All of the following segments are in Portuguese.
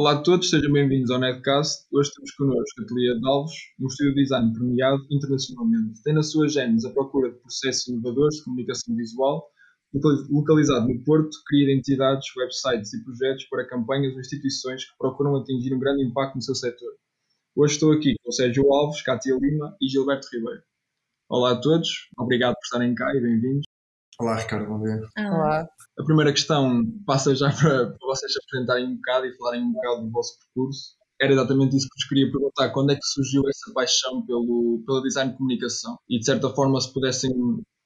Olá a todos, sejam bem-vindos ao Netcast. Hoje temos connosco a Ateliê de Alves, um estúdio de design premiado internacionalmente. Tem na sua gênese a procura de processos inovadores de comunicação visual, localizado no Porto, cria identidades, websites e projetos para campanhas ou instituições que procuram atingir um grande impacto no seu setor. Hoje estou aqui com Sérgio Alves, Cátia Lima e Gilberto Ribeiro. Olá a todos, obrigado por estarem cá e bem-vindos. Olá, Ricardo, bom dia. Olá. A primeira questão passa já para, para vocês se apresentarem um bocado e falarem um bocado do vosso percurso. Era exatamente isso que vos queria perguntar. Quando é que surgiu essa paixão pelo, pelo design de comunicação? E de certa forma, se pudessem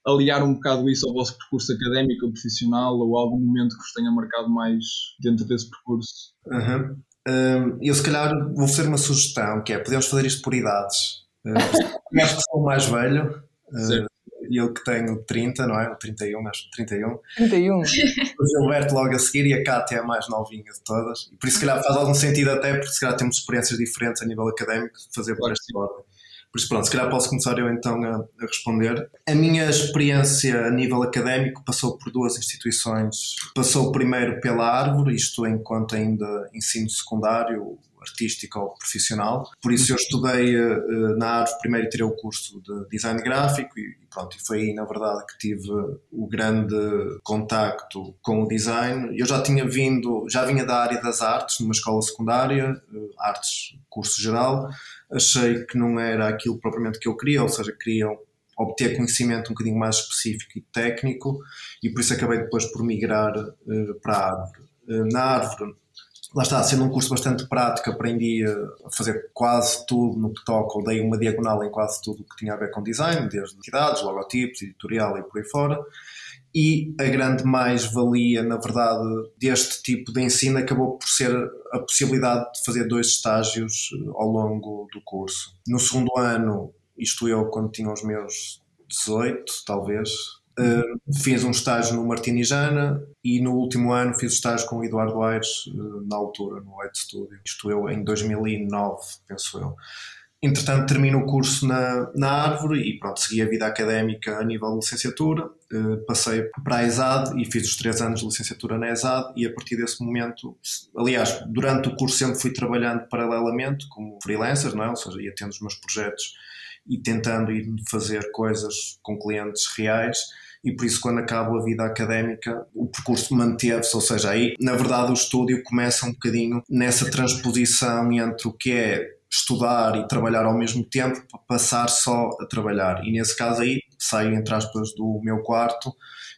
aliar um bocado isso ao vosso percurso académico ou profissional ou algum momento que vos tenha marcado mais dentro desse percurso? Uhum. Um, eu se calhar vou fazer uma sugestão, que é podemos fazer isto por idades. Uh, acho que sou o mais velho. Uh, eu que tenho 30, não é? 31, acho 31. 31. O Gilberto logo a seguir e a Cátia é a mais novinha de todas. E por isso, se calhar, faz algum sentido até, porque se calhar temos experiências diferentes a nível académico, fazer por esta ordem. Por isso, pronto, se calhar posso começar eu então a, a, responder. A minha experiência a nível académico passou por duas instituições. Passou primeiro pela Árvore, isto enquanto ainda ensino secundário, artística ou profissional. Por isso eu estudei uh, na Árvore, primeiro tirei o curso de design gráfico e pronto, e foi aí na verdade que tive o grande contacto com o design. Eu já tinha vindo, já vinha da área das artes, numa escola secundária, uh, artes, curso geral. Achei que não era aquilo propriamente que eu queria, ou seja, queriam obter conhecimento um bocadinho mais específico e técnico e por isso acabei depois por migrar uh, para a árvore. Uh, na árvore lá está, sendo um curso bastante prático, aprendi a fazer quase tudo no que toca, dei uma diagonal em quase tudo o que tinha a ver com design, desde entidades, logotipos, editorial e por aí fora. E a grande mais-valia, na verdade, deste tipo de ensino acabou por ser a possibilidade de fazer dois estágios eh, ao longo do curso. No segundo ano, isto eu, quando tinha os meus 18, talvez, Uh, fiz um estágio no Martinijana e no último ano fiz estágio com o Eduardo Aires, uh, na altura, no White Studio. Isto eu em 2009, penso eu. Entretanto, termino o curso na, na Árvore e pronto, segui a vida académica a nível de licenciatura. Uh, passei para a ESAD e fiz os três anos de licenciatura na ESAD e a partir desse momento, aliás, durante o curso sempre fui trabalhando paralelamente como freelancer, não é? ou seja, ia tendo os meus projetos e tentando ir fazer coisas com clientes reais e por isso quando acabo a vida académica o percurso manteve-se, ou seja, aí na verdade o estúdio começa um bocadinho nessa transposição entre o que é estudar e trabalhar ao mesmo tempo para passar só a trabalhar e nesse caso aí saio entre aspas do meu quarto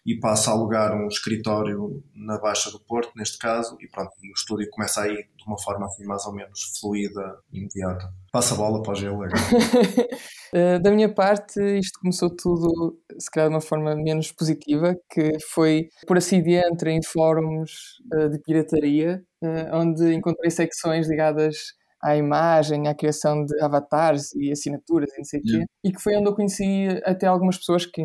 e passo a alugar um escritório na Baixa do Porto, neste caso, e pronto, e o estúdio começa aí de uma forma assim mais ou menos fluida imediata. Passa a bola para o gelo agora. Eh, da minha parte, isto começou tudo, se calhar de uma forma menos positiva, que foi por acidente em fóruns uh, de pirataria, uh, onde encontrei secções ligadas à imagem, à criação de avatares e assinaturas e não sei o quê, e que foi onde eu conheci até algumas pessoas que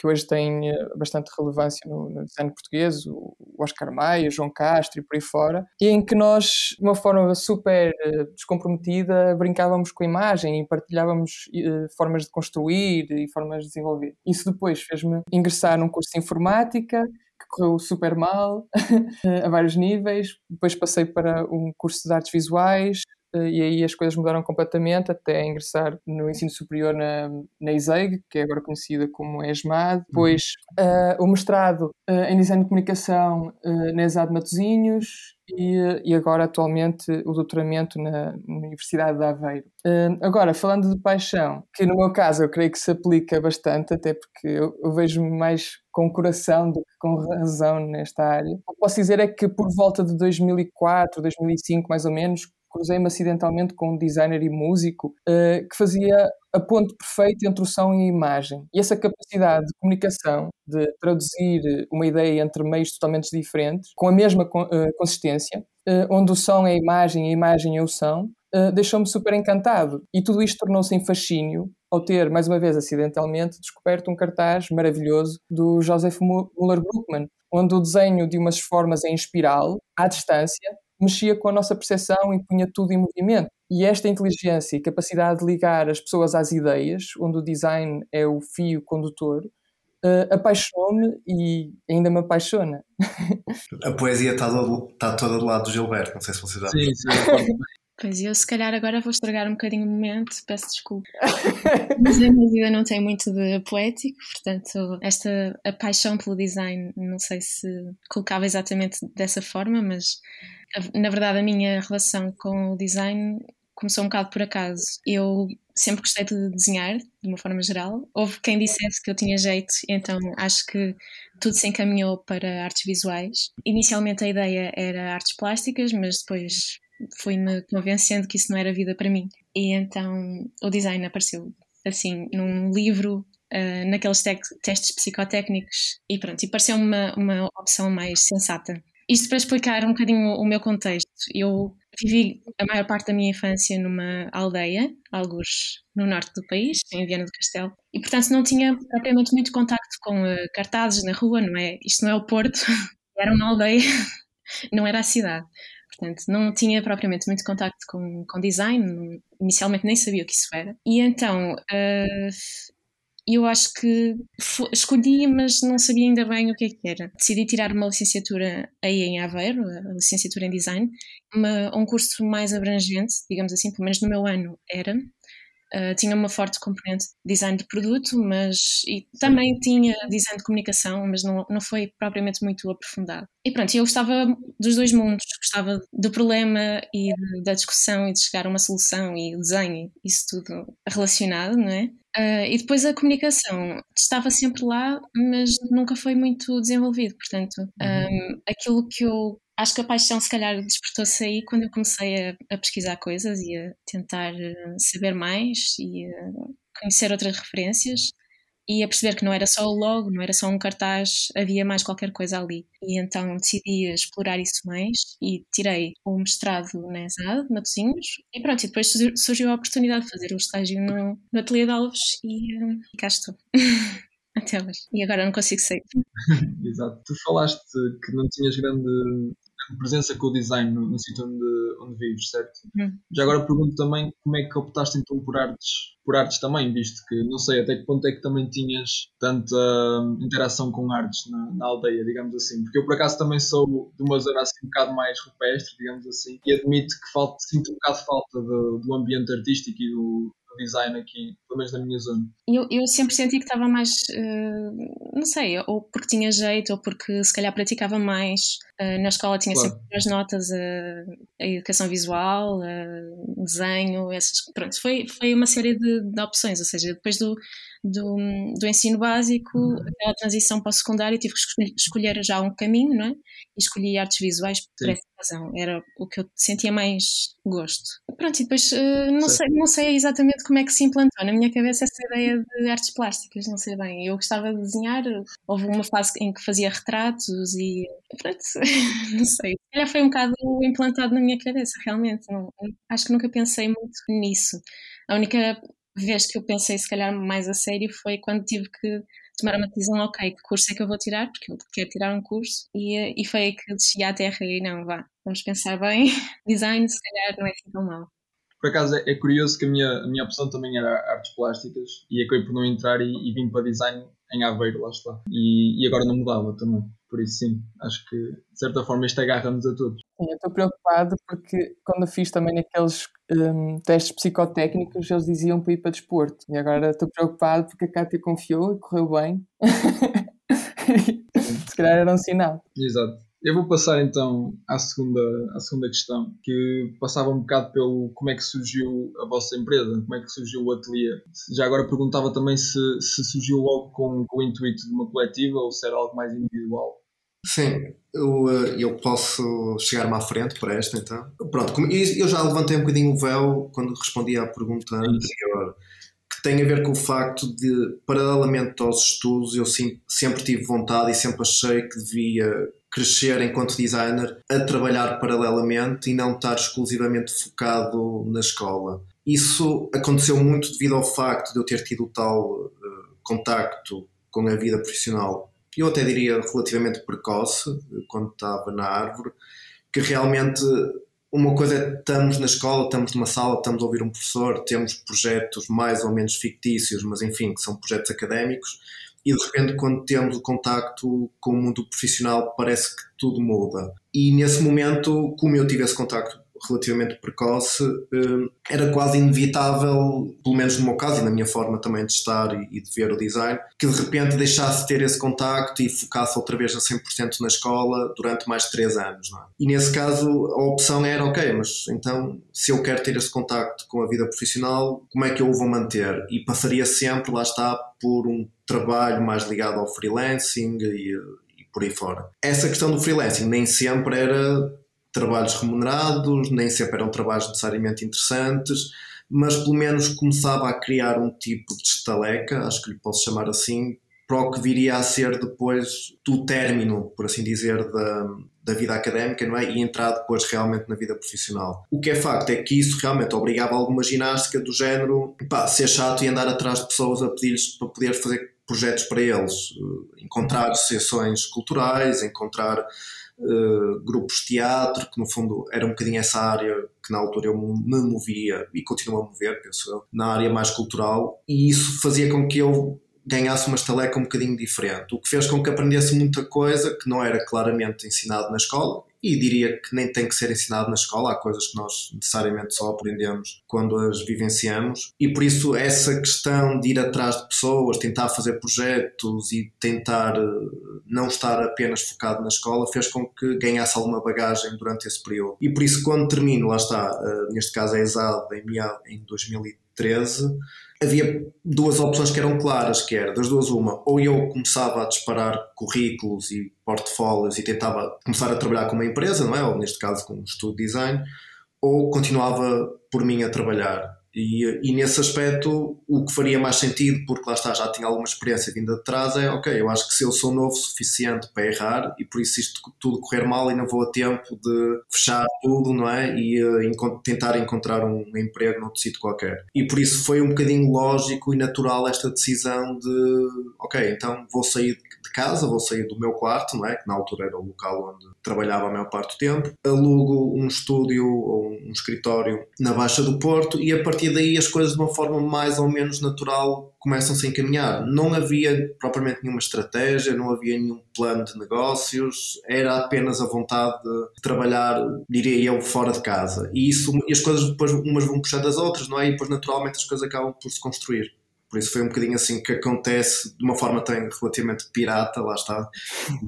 que hoje têm eh, bastante relevância no, no design português, o Oscar Maia, o João Castro e por aí fora, e em que nós, de uma forma super eh, descomprometida, brincávamos com a imagem e partilhávamos uh, formas de construir e formas de desenvolver. Isso depois fez-me ingressar num curso de informática, que correu super mal, a vários níveis. Depois passei para um curso de artes visuais, eh, e aí as coisas mudaram completamente até ingressar no ensino superior na, na ISEG, que é agora conhecida como ESMAD, uhum. depois uh, o mestrado uh, em Design de Comunicação uh, na ESAD Matosinhos e, e, agora atualmente o doutoramento na, na Universidade de Aveiro. agora, falando de paixão, que no meu caso eu creio que se aplica bastante, até porque eu, eu vejo mais com coração do que com razão nesta área. O que posso dizer é que por volta de 2004, 2005 mais ou menos, cruzei-me acidentalmente com um designer e músico uh, que fazia a ponte perfeita entre o som e a imagem. E essa capacidade de comunicação, de traduzir uma ideia entre meios totalmente diferentes, com a mesma uh, consistência, uh, onde o som é a imagem e a imagem é o som, deixou-me super encantado. E tudo isto tornou-se em fascínio ao ter, mais uma vez acidentalmente, descoberto um cartaz maravilhoso do Joseph Muller-Bruckmann, onde o desenho de umas formas em espiral, à distância, mexia com a nossa percepção e punha tudo em movimento. E esta inteligência e capacidade de ligar as pessoas às ideias, onde o design é o fio condutor, uh, apaixonou-me e ainda me apaixona. A poesia está, do, está toda do lado do Gilberto, não sei se vocês já Sim, sim. Pois eu, se calhar, agora vou estragar um bocadinho o momento, peço desculpa. Mas a minha vida não tem muito de poético, portanto, esta a paixão pelo design, não sei se colocava exatamente dessa forma, mas na verdade a minha relação com o design começou um bocado por acaso. Eu sempre gostei de desenhar, de uma forma geral. Houve quem dissesse que eu tinha jeito, então acho que tudo se encaminhou para artes visuais. Inicialmente a ideia era artes plásticas, mas depois fui-me convencendo que isso não era vida para mim. E então o design apareceu assim num livro, uh, naqueles te testes psicotécnicos e pronto, e pareceu-me uma, uma opção mais sensata. Isto para explicar um bocadinho o meu contexto. Eu vivi a maior parte da minha infância numa aldeia, alguns no norte do país, em Viana do Castelo, e portanto não tinha propriamente muito contacto com uh, cartazes na rua, não é? Isto não é o Porto, era uma aldeia, não era a cidade. Portanto, não tinha propriamente muito contacto com, com design, inicialmente nem sabia o que isso era. E então, uh, eu acho que escolhi, mas não sabia ainda bem o que, é que era. Decidi tirar uma licenciatura aí em Aveiro, a licenciatura em design, uma, um curso mais abrangente, digamos assim, pelo menos no meu ano era, Uh, tinha uma forte componente de design de produto, mas e também tinha design de comunicação, mas não, não foi propriamente muito aprofundado. E pronto, eu gostava dos dois mundos, gostava do problema e de, da discussão e de chegar a uma solução e desenho, isso tudo relacionado, não é? Uh, e depois a comunicação estava sempre lá, mas nunca foi muito desenvolvido. Portanto, um, uhum. aquilo que eu acho que a paixão se calhar despertou-se aí quando eu comecei a, a, pesquisar coisas e a tentar uh, saber mais e conhecer outras referências e a perceber que não era só o logo, não era só um cartaz, havia mais qualquer coisa ali. E então decidi explorar isso mais e tirei o mestrado na ESAD, Matosinhos, e pronto, e depois surgiu a oportunidade de fazer o estágio no, no Ateliê de Alves e, e cá estou. Até hoje. E agora não consigo sair. Exato. Tu falaste que não tinhas grande presença com o design no, no sítio onde, onde vives, certo? Uhum. Já agora pergunto também como é que optaste então por artes, por artes também, visto que não sei até que ponto é que também tinhas tanta hum, interação com artes na, na, aldeia, digamos assim, porque eu por acaso também sou de uma zona assim um bocado mais rupestre, digamos assim, e admito que falta, sinto um bocado falta do, do ambiente artístico e do, design aqui, pelo menos na minha zona. Eu, eu sempre senti que estava mais, uh, não sei, ou porque tinha jeito, ou porque se calhar praticava mais. Uh, na escola tinha claro. sempre as notas, uh, a educação visual, desenho, essas. Pronto, foi, foi uma série de, de opções, ou seja, depois do, do, do ensino básico uhum. até a transição para o secundário tive que escolher já um caminho, não é? E escolhi artes visuais por Sim. essa razão, era o que eu sentia mais gosto. Pronto, e depois uh, não, sei, não sei exatamente como é que se implantou na minha cabeça essa ideia de artes plásticas, não sei bem. Eu gostava de desenhar, houve uma fase em que fazia retratos e pronto, não sei. Já foi um bocado implantado na minha cabeça, realmente. Não, acho que nunca pensei muito nisso. A única vez que eu pensei se calhar mais a sério foi quando tive que tomar uma decisão, ok, que curso é que eu vou tirar, porque eu quero tirar um curso, e, e foi aí que desci à terra e não, vá, vamos pensar bem, design se calhar não é assim tão mal. Por acaso é, é, curioso que a minha, a minha opção também era artes plásticas e acabei por não entrar e, e vim para design em Aveiro, lá está. E, e agora não mudava também. Por isso, sim, acho que de certa forma isto agarra-nos a todos. Sim, eu estou preocupado porque quando eu fiz também aqueles um, testes psicotécnicos, eles diziam para ir para desporto. E agora estou preocupado porque a Cátia confiou e correu bem. Se calhar era um sinal. Exato. Eu vou passar então à segunda, à segunda questão, que passava um bocado pelo como é que surgiu a vossa empresa, como é que surgiu o ateliê. Já agora perguntava também se, se surgiu logo com, com o intuito de uma coletiva ou se era algo mais individual. Sim, eu, eh, eu posso chegar-me à frente para esta então. Pronto, eu já levantei um bocadinho o véu quando respondi à pergunta anterior, que tem a ver com o facto de, paralelamente aos estudos, eu sempre tive vontade e sempre achei que devia crescer enquanto designer a trabalhar paralelamente e não estar exclusivamente focado na escola. Isso aconteceu muito devido ao facto de eu ter tido tal uh, contacto com a vida profissional eu até diria relativamente precoce, quando estava na árvore, que realmente uma coisa é estamos na escola, estamos numa sala, estamos a ouvir um professor, temos projetos mais ou menos fictícios, mas enfim, que são projetos académicos, e de repente quando temos o contacto com o mundo profissional parece que tudo muda. E nesse momento, como eu tive esse contacto relativamente precoce, eh, era quase inevitável, pelo menos no meu caso e na minha forma também de estar e de ver o design, que de repente deixasse de ter esse contacto e focasse outra vez a 100% na escola durante mais de 3 anos. É? E nesse caso a opção era, ok, mas então se eu quero ter esse contacto com a vida profissional, como é que eu o vou manter? E passaria sempre, lá está, por um trabalho mais ligado ao freelancing e, e por aí fora. Essa questão do freelancing nem sempre era trabalhos remunerados, nem sempre eram trabalhos necessariamente interessantes, mas pelo menos começava a criar um tipo de estaleca, acho que lhe posso chamar assim, para o que viria a ser depois do término, por assim dizer, da, da vida académica, não é? E entrar depois realmente na vida profissional. O que é facto é que isso realmente obrigava alguma ginástica do género, pá, ser chato e andar atrás de pessoas a pedir-lhes para poder fazer projetos para eles, encontrar associações culturais, encontrar uh, grupos de teatro, que no fundo era um bocadinho essa área que na altura eu me movia e continuo a mover, penso eu, na área mais cultural, e isso fazia com que eu ganhasse uma estaleca um bocadinho diferente, o que fez com que aprendesse muita coisa que não era claramente ensinado na escola e diria que nem tem que ser ensinado na escola, há coisas que nós necessariamente só aprendemos quando as vivenciamos e por isso essa questão de ir atrás de pessoas, tentar fazer projetos e tentar eh, não estar apenas focado na escola fez com que ganhasse alguma bagagem durante esse período. E por isso quando termino, lá está, eh, neste caso é ESAD em 2013, havia duas opções que eram claras, que era das duas uma, ou eu começava a disparar currículos e portfólios e tentava começar a trabalhar com uma empresa, não é? Ou neste caso com um estudo de design, ou continuava por mim a trabalhar. E, e, nesse aspecto, o que faria mais sentido, porque lá está, já tinha alguma experiência vinda de trás, é ok, eu acho que se eu sou novo suficiente para errar e por isso isto tudo correr mal e não vou a tempo de fechar tudo, não é? E uh, tentar encontrar um emprego noutro sítio qualquer. E por isso foi um bocadinho lógico e natural esta decisão de ok, então vou sair de casa, vou sair do meu quarto, não é? Que na altura era o local onde trabalhava a maior parte do tempo, alugo um estúdio ou um escritório na Baixa do Porto e a partir daí as coisas de uma forma mais ou menos natural começam-se a encaminhar. Não havia propriamente nenhuma estratégia, não havia nenhum plano de negócios, era apenas a vontade de trabalhar, diria eu, fora de casa. E, isso, e as coisas depois umas vão puxando as outras, não é? E depois naturalmente as coisas acabam por se construir. Por isso foi um bocadinho assim que acontece de uma forma até relativamente pirata, lá está,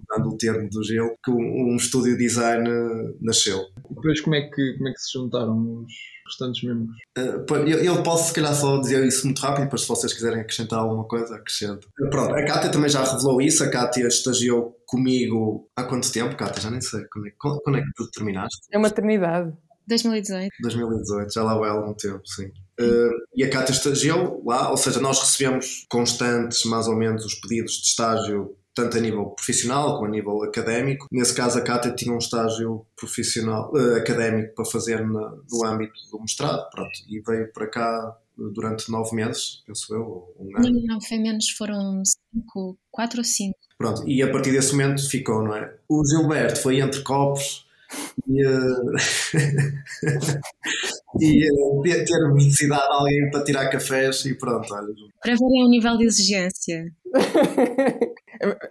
dando o termo do gelo, que um, um estúdio design eh, nasceu. E depois como é que, como é que se juntaram os restantes membros? Uh, eu, eu, posso se calhar só dizer isso muito rápido, depois se vocês quiserem acrescentar alguma coisa, acrescento. Pronto, a Kátia também já revelou isso, a Kátia estagiou comigo há quanto tempo, Kátia? Já nem sei, quando é, quando é que tu terminaste? É uma eternidade. 2018. 2018, já lá vai algum tempo, sim. Uh, e a Cátia estagiou lá, ou seja, nós recebemos constantes, mais ou menos, os pedidos de estágio, tanto a nível profissional como a nível académico. Nesse caso, a Cátia tinha um estágio profissional, uh, académico para fazer na, no âmbito do mestrado, pronto, e veio para cá durante nove meses, penso eu, um ano. Não, não, foi menos, foram cinco, quatro ou cinco. Pronto, e a partir desse momento ficou, não é? O Gilberto foi entre copos e, uh, e uh, ter necessidade de alguém para tirar cafés e pronto. Olha. Para verem o nível de exigência.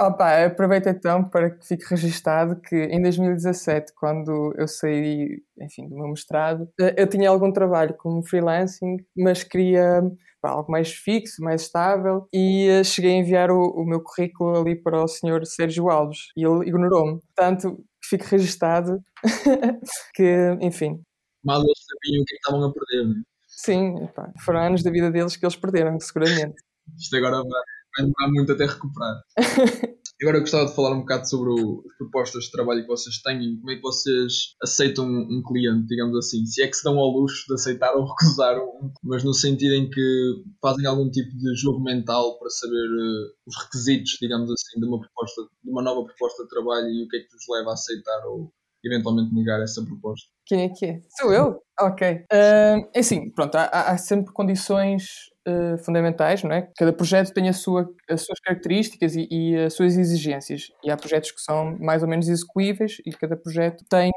Opa, aproveito então para que fique registado que em 2017, quando eu saí enfim, do meu mestrado, eh, eu tinha algum trabalho como freelancing, mas queria algo mais fixo, mais estável, e cheguei a enviar o, o meu currículo ali para o senhor Sérgio Alves e ele ignorou-me. Portanto, fique registado que, enfim. Mal eles sabiam o que, é que estavam a perder, não é? Sim, pá, foram anos da vida deles que eles perderam, seguramente. Isto agora vai, vai demorar muito até recuperar. Agora eu gostava de falar um bocado sobre o, as propostas de trabalho que vocês têm e como é que vocês aceitam um cliente, digamos assim. Se é que se dão ao luxo de aceitar ou recusar, um, mas no sentido em que fazem algum tipo de jogo mental para saber uh, os requisitos, digamos assim, de uma proposta, de uma nova proposta de trabalho e o que é que vos leva a aceitar ou eventualmente negar essa proposta. Quem é que é? Sou eu? Ok. Uh, é assim, pronto, há, há sempre condições uh, fundamentais, não é? Cada projeto tem a sua, as suas características e, e, as suas exigências. E há projetos que são mais ou menos execuíveis e cada projeto tem,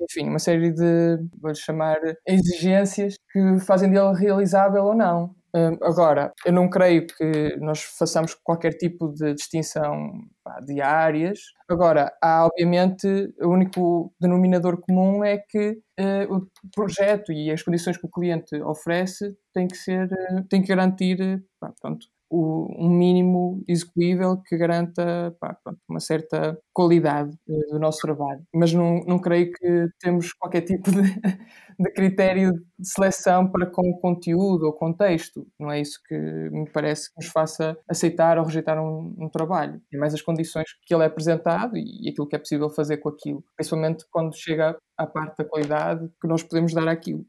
enfim, uma série de, vou chamar, exigências que fazem dele realizável ou não. Agora, eu não creio que nós façamos qualquer tipo de distinção pá, de áreas. Agora, há obviamente o único denominador comum é que uh, o projeto e as condições que o cliente oferece têm que ser, uh, têm que garantir pá, pronto, o, um mínimo execuível que garanta pá, uma certa qualidade do nosso trabalho. Mas não, não creio que temos qualquer tipo de, de critério de seleção para com o conteúdo ou contexto. Não é isso que me parece que nos faça aceitar ou rejeitar um, um trabalho. É mais as condições que ele é apresentado e, e aquilo que é possível fazer com aquilo. Principalmente quando chega à parte da qualidade que nós podemos dar àquilo.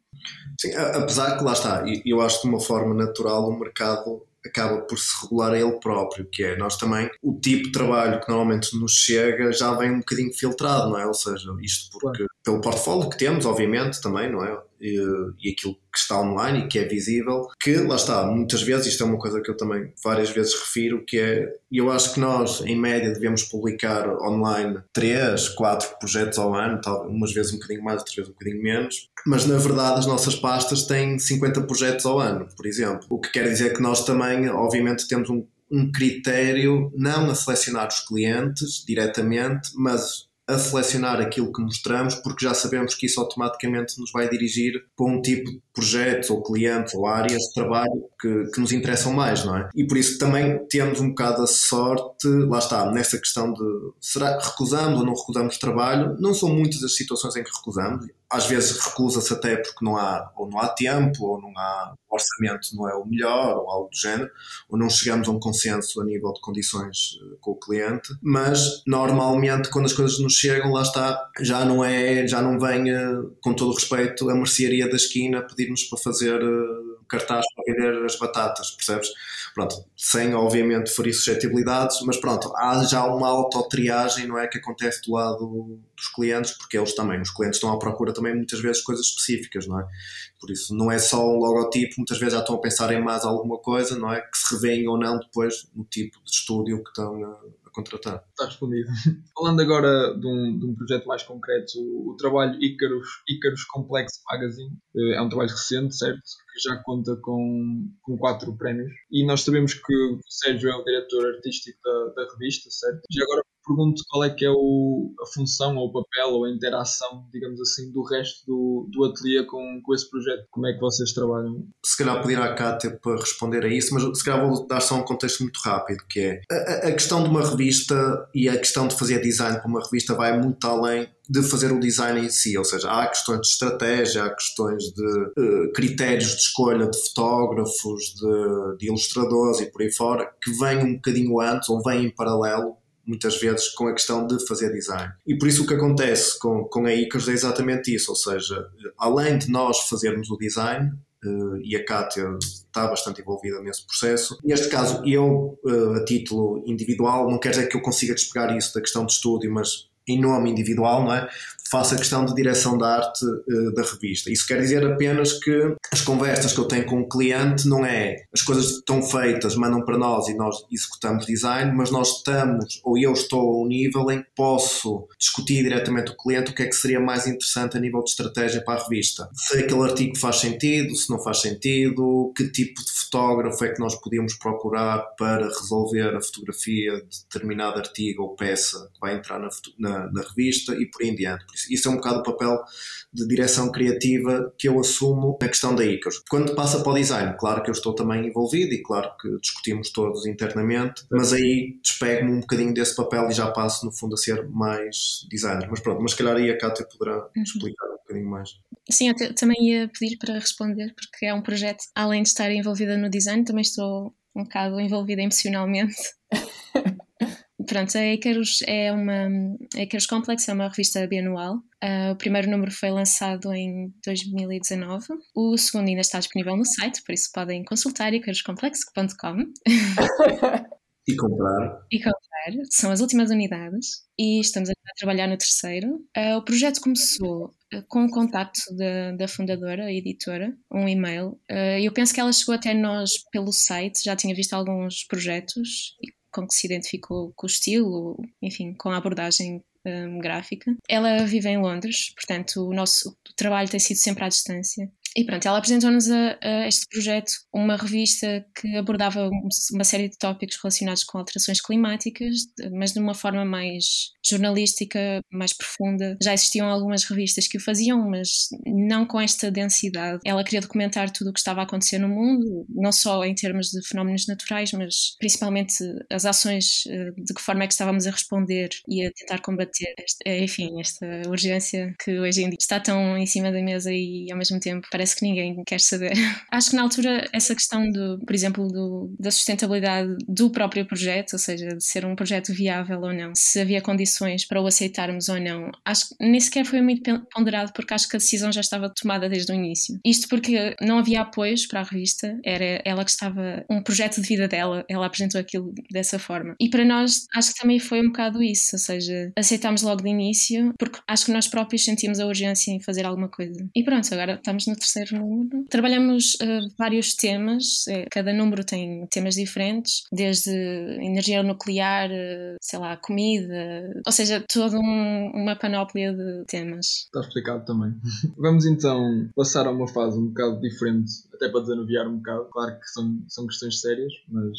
Sim, apesar que lá está, eu acho de uma forma natural o mercado acaba por se regular a ele próprio, que é nós também, o tipo de trabalho que normalmente nos chega já vem um bocadinho filtrado, não é? Ou seja, isto porque, pelo portfólio que temos, obviamente, também, não é? E, aquilo que está online e que é visível, que lá está, muitas vezes, isto é uma coisa que eu também várias vezes refiro, que é, eu acho que nós, em média, devemos publicar online 3, 4 projetos ao ano, tal, umas vezes um bocadinho mais, outras vezes um bocadinho menos, mas na verdade as nossas pastas têm 50 projetos ao ano, por exemplo. O que quer dizer que nós também, obviamente, temos um, um critério não a selecionar os clientes diretamente, mas a selecionar aquilo que mostramos, porque já sabemos que isso automaticamente nos vai dirigir para um tipo projetos ou clientes ou áreas de trabalho que, que nos interessam mais, não é? E por isso também temos um bocado a sorte, lá está, nessa questão de será que recusamos ou não recusamos trabalho? Não são muitas as situações em que recusamos, às vezes recusa-se até porque não há, ou não há tempo, ou não há orçamento não é o melhor, ou algo do género, ou não chegamos a um consenso a nível de condições eh, com o cliente, mas normalmente quando as coisas nos chegam, lá está, já não é, já não vem, eh, com todo o respeito, a mercearia da esquina pedir-nos para fazer eh, cartaz para vender as batatas, percebes? Pronto, sem obviamente ferir suscetibilidades, mas pronto, há já uma autotriagem, não é, que acontece do lado dos clientes, porque eles também, os clientes estão à procura também muitas vezes coisas específicas, não é? Por isso, não é só um logotipo, muitas vezes já estão a pensar em mais alguma coisa, não é? Que se revêem ou não depois no tipo de estúdio que estão a contratar. Está respondido. Falando agora de um, de um projeto mais concreto, o, o trabalho Icarus, Icarus Complex Magazine eh, é um trabalho recente, certo? Que já conta com, com quatro prémios. E nós sabemos que o Sérgio é o diretor artístico da, da revista, certo? E agora pergunto qual é que é o, a função ou o papel ou a interação, digamos assim, do resto do, do ateliê com, com esse projeto. Como é que vocês trabalham? Se calhar pedir à Cátia para responder a isso, mas se calhar vou dar só um contexto muito rápido, que é a, a questão de uma revista e a questão de fazer design para uma revista vai muito além de fazer o design em si, ou seja, há questões de estratégia, há questões de uh, critérios de escolha de fotógrafos, de, de ilustradores e por aí fora, que vêm um bocadinho antes ou vêm em paralelo muitas vezes com a questão de fazer design. E por isso o que acontece com, com a ICAS é exatamente isso, ou seja, além de nós fazermos o design, uh, e a Kátia está bastante envolvida nesse processo. Neste caso, eu, uh, a título individual, não quer dizer que eu consiga despegar isso da questão de estúdio, mas em nome individual, não é? Faço a questão de direção da arte uh, da revista. Isso quer dizer apenas que as conversas que eu tenho com o cliente não é as coisas estão feitas, mandam para nós e nós executamos design, mas nós estamos, ou eu estou a um nível em que posso discutir diretamente com o cliente o que é que seria mais interessante a nível de estratégia para a revista. Se aquele artigo faz sentido, se não faz sentido, que tipo de fotógrafo é que nós podíamos procurar para resolver a fotografia de determinado artigo ou peça que vai entrar na, na, na revista e por aí em diante. Por isso é um bocado o papel de direção criativa que eu assumo na questão da ICAS. Quando passa para o design, claro que eu estou também envolvido e claro que discutimos todos internamente, mas aí despego-me um bocadinho desse papel e já passo no fundo a ser mais designer. Mas pronto, mas se calhar aí a Cátia poderá uhum. explicar um bocadinho mais. Sim, eu também ia pedir para responder, porque é um projeto, além de estar envolvida no design, também estou um bocado envolvida emocionalmente Pronto, a Icarus é uma. A Icarus Complex é uma revista bianual. Uh, o primeiro número foi lançado em 2019. O segundo ainda está disponível no site, por isso podem consultar icaruscomplex.com. e comprar. E comprar. São as últimas unidades e estamos a trabalhar no terceiro. Uh, o projeto começou uh, com o contacto da, da fundadora, a editora, um e-mail. eu penso que ela chegou até nós pelo site, já tinha visto alguns projetos com que se identificou com o estilo, enfim, com a abordagem um, gráfica. Ela vive em Londres, portanto, o nosso trabalho tem sido sempre à distância. E pronto, ela apresentou-nos a, a, este projeto uma revista que abordava uma série de tópicos relacionados com alterações climáticas, mas de uma forma mais jornalística, mais profunda. Já existiam algumas revistas que o faziam, mas não com esta densidade. Ela queria documentar tudo o que estava a acontecer no mundo, não só em termos de fenómenos naturais, mas principalmente as ações, eh, de que forma é que estávamos a responder e a tentar combater, esta, enfim, esta urgência que hoje em dia está tão em cima da mesa e ao mesmo tempo parece que ninguém quer saber. Acho que na altura essa questão, do, por exemplo, do, da sustentabilidade do próprio projeto, ou seja, de ser um projeto viável ou não, se havia condições para o aceitarmos ou não, acho que nem sequer foi muito ponderado porque acho que a decisão já estava tomada desde o início. Isto porque não havia apoios para a revista, era ela que estava, um projeto de vida dela, ela apresentou aquilo dessa forma. E para nós, acho que também foi um bocado isso, ou seja, aceitámos logo de início, porque acho que nós próprios sentimos a urgência em fazer alguma coisa. E pronto, agora estamos no terceiro número. Trabalhamos uh, vários temas, é, cada número tem temas diferentes, desde energia nuclear, uh, sei lá, comida, ou seja, toda um, uma panóplia de temas. Está explicado também. Vamos então passar a uma fase um bocado diferente, até para desanuviar um bocado. Claro que são, são questões sérias, mas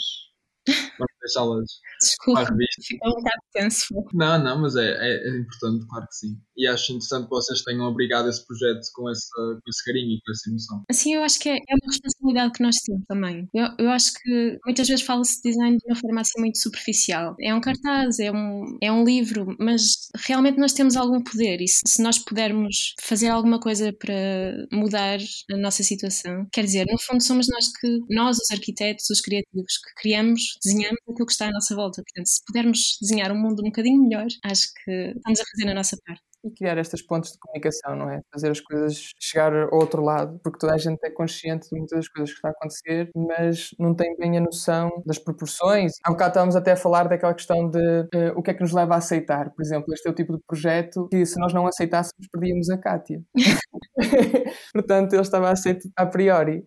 vamos deixá-las Desculpa, ficou um bocado tenso. Não, não, mas é, é, é, importante, claro que sim. E acho interessante que vocês tenham obrigado esse projeto com, essa, com esse carinho e com essa emoção. Assim, eu acho que é, é uma responsabilidade que nós temos também. Eu, eu acho que muitas vezes fala-se de design de uma forma assim muito superficial. É um cartaz, é um, é um livro, mas realmente nós temos algum poder e se, se nós pudermos fazer alguma coisa para mudar a nossa situação, quer dizer, no fundo somos nós que, nós, os arquitetos, os criativos, que criamos, desenhamos aquilo que está à nossa volta. Portanto, se pudermos desenhar um mundo um bocadinho melhor, acho que estamos a fazer a nossa parte e criar estas pontes de comunicação, não é? Fazer as coisas chegar ao outro lado, porque toda a gente é consciente de muitas das coisas que está a acontecer, mas não tem bem a noção das proporções. Há bocado estávamos até a falar daquela questão de uh, o que é que nos leva a aceitar. Por exemplo, este é o tipo de projeto que se nós não aceitássemos perdíamos a Kátia. Portanto, ele estava aceito a priori.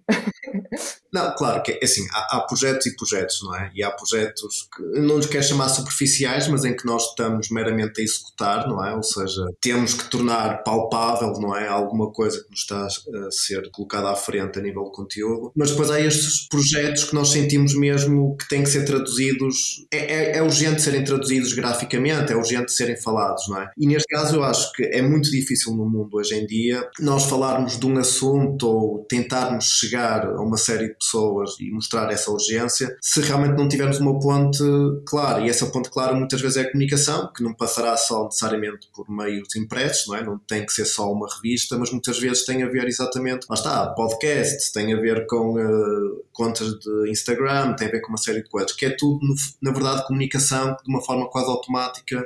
Não, claro que é assim, há, há, projetos e projetos, não é? E há projetos que não nos quer chamar superficiais, mas em que nós estamos meramente a executar, não é? Ou seja, temos que tornar palpável, não é? Alguma coisa que nos está a ser colocada à frente a nível de conteúdo. Mas depois há estes projetos que nós sentimos mesmo que têm que ser traduzidos, é, é, é urgente serem traduzidos graficamente, é urgente serem falados, não é? E neste caso eu acho que é muito difícil no mundo hoje em dia nós falarmos de um assunto ou tentarmos chegar a uma série de pessoas e mostrar essa urgência se realmente não tivermos uma ponte clara. E essa ponte clara muitas vezes é a comunicação, que não passará só necessariamente por meios impressos, não é? Não tem que ser só uma revista, mas muitas vezes tem a ver exatamente, lá está, podcast, tem a ver com uh, contas de Instagram, tem a ver com uma série de coisas, que é tudo, na verdade, comunicação de uma forma quase automática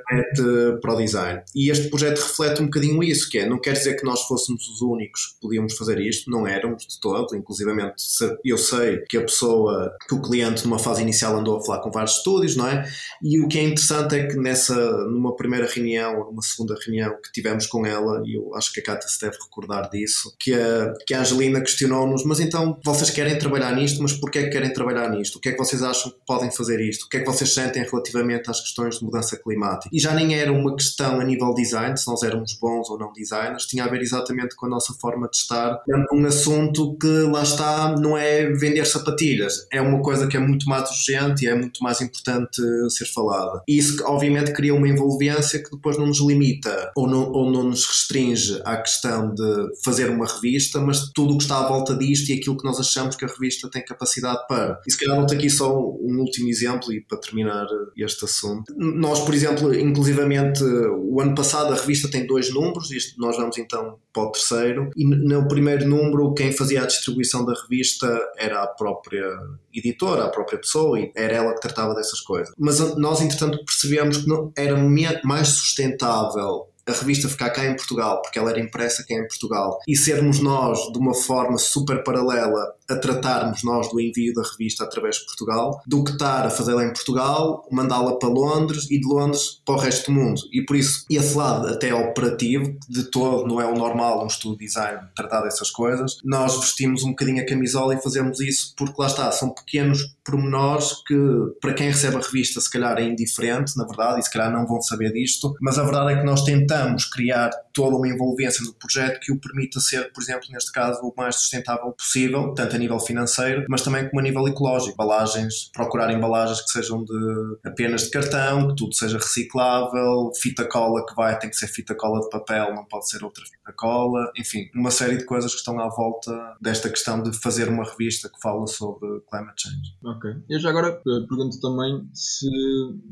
para o design. E este projeto reflete um bocadinho isso, que é, não quer dizer que nós fôssemos os únicos que podíamos fazer isto, não éramos de todo, inclusivamente eu sei que a pessoa, que o cliente numa fase inicial andou a falar com vários estúdios, não é? E o que é interessante é que nessa, numa primeira reunião, numa segunda reunião que tivemos com ela, e eu acho que a Cátia se deve recordar disso, que a, que a Angelina questionou-nos, mas então vocês querem trabalhar nisto, mas porquê é que querem trabalhar nisto? O que é que vocês acham que podem fazer isto? O que é que vocês sentem relativamente às questões de mudança climática? E já nem era uma questão a nível design, se nós éramos bons ou não designers, tinha a ver exatamente com a nossa forma de estar, um assunto que lá está, não é vender sapatilhas, é uma coisa que é muito mais urgente e é muito mais importante ser falada. E isso, obviamente, cria uma envolvência que depois não nos limita ou não, ou não nos restringe à questão de fazer uma revista, mas tudo o que está à volta disto e aquilo que nós achamos que a revista tem capacidade para. E se calhar vou aqui só um último exemplo e para terminar este assunto. Nós, por exemplo, inclusivamente, o ano passado a revista tem dois números, isto nós vamos então para o terceiro, e no primeiro número quem fazia a distribuição da revista era a própria editora, a própria pessoa, e era ela que tratava dessas coisas. Mas nós, entretanto, percebemos que não, era mais sustentável a revista ficar cá em Portugal, porque ela era impressa cá em Portugal, e sermos nós, de uma forma super paralela, a tratarmos nós do envio da revista através de Portugal, do que estar a fazê-la em Portugal, mandá-la para Londres e de Londres para o resto do mundo. E por isso, esse lado até operativo, de todo não é o normal um estudo de design tratar dessas coisas, nós vestimos um bocadinho a camisola e fazemos isso porque lá está, são pequenos pormenores que para quem recebe a revista se calhar é indiferente, na verdade, e se calhar não vão saber disto, mas a verdade é que nós tentamos criar toda uma envolvência no projeto que o permita ser, por exemplo, neste caso, o mais sustentável possível, tanto a nível financeiro, mas também como a nível ecológico. Embalagens, procurar embalagens que sejam de apenas de cartão, que tudo seja reciclável, fita cola que vai, tem que ser fita cola de papel, não pode ser outra fita cola, enfim, uma série de coisas que estão à volta desta questão de fazer uma revista que fala sobre climate change. Ok. Eu já agora eh, pergunto também se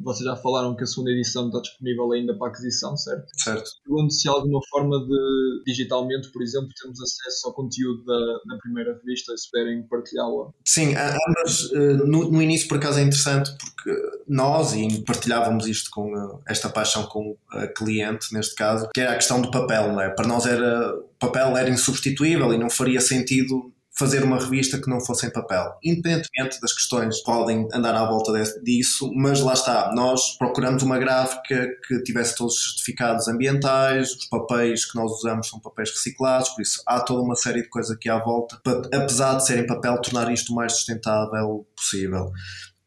vocês já falaram que a segunda edição está disponível ainda para aquisição, certo? Certo. Pergunto se há alguma forma de, digitalmente, por exemplo, termos acesso ao conteúdo da, da primeira revista, se puderem partilhá-la. Sim, ambas, eh, no, no início por acaso é interessante porque nós, e partilhávamos isto com eh, esta paixão com a cliente, neste caso, que era a questão do papel, não é? Para nós era, papel era insubstituível e não faria sentido fazer uma revista que não fosse em papel. Independentemente das questões podem andar à volta disso, mas lá está, nós procuramos uma gráfica que tivesse todos os certificados ambientais, os papéis que nós usamos são papéis reciclados, por isso há toda uma série de coisas aqui à volta, para, apesar de ser em papel, tornar isto o mais sustentável possível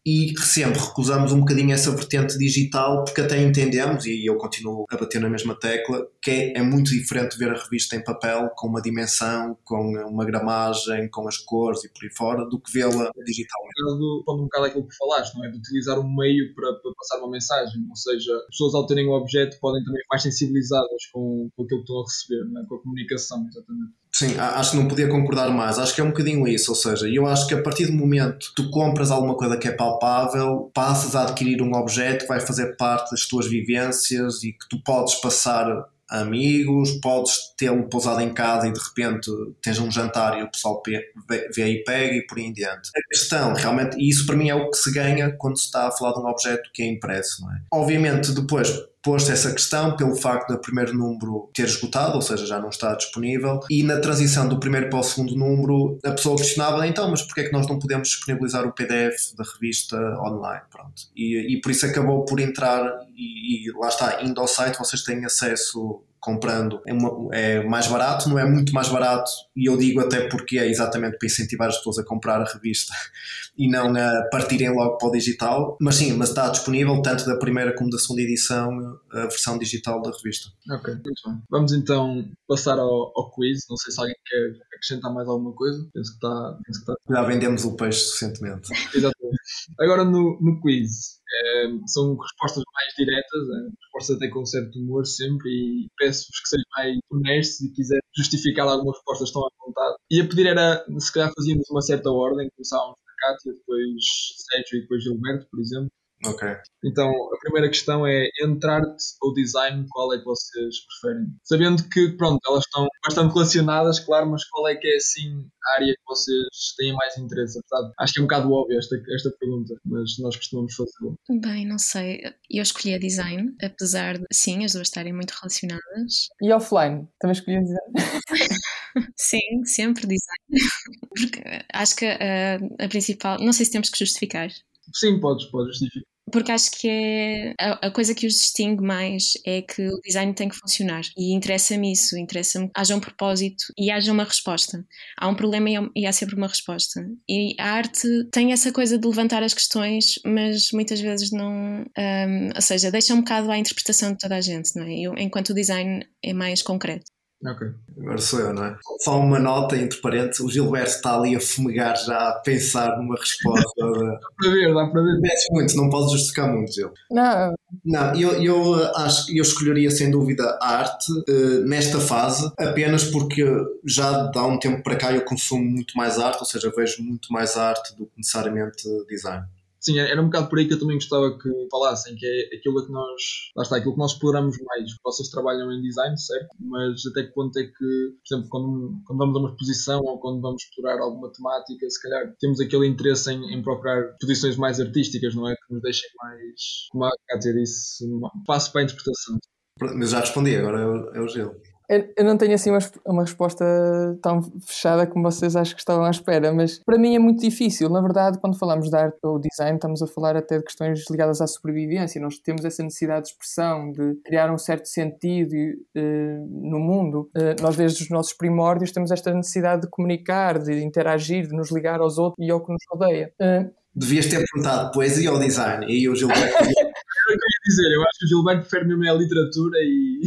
e sempre recusamos um bocadinho essa vertente digital porque até entendemos, e eu continuo a bater na mesma tecla, que é, é, muito diferente ver a revista em papel com uma dimensão, com uma gramagem, com as cores e por aí fora, do que vê-la digitalmente. Pondo um bocado aquilo que falaste, não é? De utilizar um meio para, para, passar uma mensagem, ou seja, as pessoas ao terem o objeto podem também mais sensibilizadas com, com aquilo que estão a receber, é? com a comunicação, exatamente. Sim, acho que não podia concordar mais. Acho que é um bocadinho isso. Ou seja, eu acho que a partir do momento que tu compras alguma coisa que é palpável, passas a adquirir um objeto que vai fazer parte das tuas vivências e que tu podes passar amigos, podes tê-lo pousado em casa e de repente tens um jantar e o pessoal vê e pega e por aí em diante. A questão, realmente, e isso para mim é o que se ganha quando se está a falar de um objeto que é impresso, não é? Obviamente, depois posto essa questão pelo facto do primeiro número ter esgotado, ou seja, já não está disponível, e na transição do primeiro para o segundo número a pessoa questionava então, mas porquê é que nós não podemos disponibilizar o PDF da revista online? Pronto. E, e por isso acabou por entrar e, e lá está, indo ao site vocês têm acesso comprando é, uma, é, mais barato, não é muito mais barato, e eu digo até porque é exatamente para incentivar as pessoas a comprar a revista e não a partirem logo para o digital, mas sim, mas está disponível tanto da primeira como da segunda edição a versão digital da revista. Ok, muito bem. Vamos então passar ao, ao quiz, não sei se alguém quer acrescentar mais alguma coisa, penso que está... Penso que está... Já vendemos o peixe suficientemente. exatamente. Agora no, no quiz, são respostas mais diretas, respostas até com certo humor sempre, e peço-vos que sejam mais honestos e quiserem justificar algumas respostas estão à vontade. E a pedir era, se calhar fazíamos uma certa ordem, começávamos da Cátia, depois Sérgio e depois Gilberto, por exemplo. Ok. Então, a primeira questão é entre arte ou design, qual é que vocês preferem? Sabendo que, pronto, elas estão bastante relacionadas, claro, mas qual é que é, assim, a área que vocês têm mais interesse? Apesar, acho que é um bocado óbvio esta, esta pergunta, mas nós costumamos fazê-la. Bem, não sei. Eu escolhi a design, apesar de, sim, as duas estarem muito relacionadas. E offline? Também escolhi a design? sim, sempre design. Porque acho que a, a principal, não sei se temos que justificar. Sim, podes, podes justificar porque acho que é a, a, coisa que os distingue mais é que o design tem que funcionar e interessa-me isso, interessa-me que haja um propósito e haja uma resposta. Há um problema e há sempre uma resposta. E a arte tem essa coisa de levantar as questões, mas muitas vezes não, um, ou seja, deixa um bocado à interpretação de toda a gente, não é? Eu, enquanto o design é mais concreto. Ok. Agora sou eu, não é? Só uma nota entre parênteses: o Gilberto está ali a fumegar já, a pensar numa resposta. dá para ver, dá para ver. Desce muito, não podes justificar muito, Gil. Não. Não, eu, eu acho que eu escolheria sem dúvida a arte uh, nesta fase, apenas porque já há um tempo para cá eu consumo muito mais arte, ou seja, vejo muito mais arte do que necessariamente design. Sim, era um bocado por aí que eu também gostava que falassem, que é aquilo que nós, lá está, aquilo que nós exploramos mais. Vocês trabalham em design, certo? Mas até que ponto é que, por exemplo, quando, quando vamos a uma exposição ou quando vamos explorar alguma temática, se calhar temos aquele interesse em, em procurar posições mais artísticas, não é? Que nos deixem mais, como a Kátia disse, um espaço para a interpretação. Mas já respondi, agora é o, é o gelo. Eu não tenho assim uma, uma, resposta tão fechada como vocês acham que estavam à espera, mas para mim é muito difícil. Na verdade, quando falamos de arte ou design, estamos a falar até de questões ligadas à sobrevivência. Nós temos essa necessidade de expressão, de criar um certo sentido uh, no mundo. Uh, nós, desde os nossos primórdios, temos esta necessidade de comunicar, de interagir, de nos ligar aos outros e ao que nos rodeia. Uh, Devias ter perguntado poesia ou design, e Gilberto. Eu ia dizer, eu acho que o Gilberto prefere mesmo a literatura e.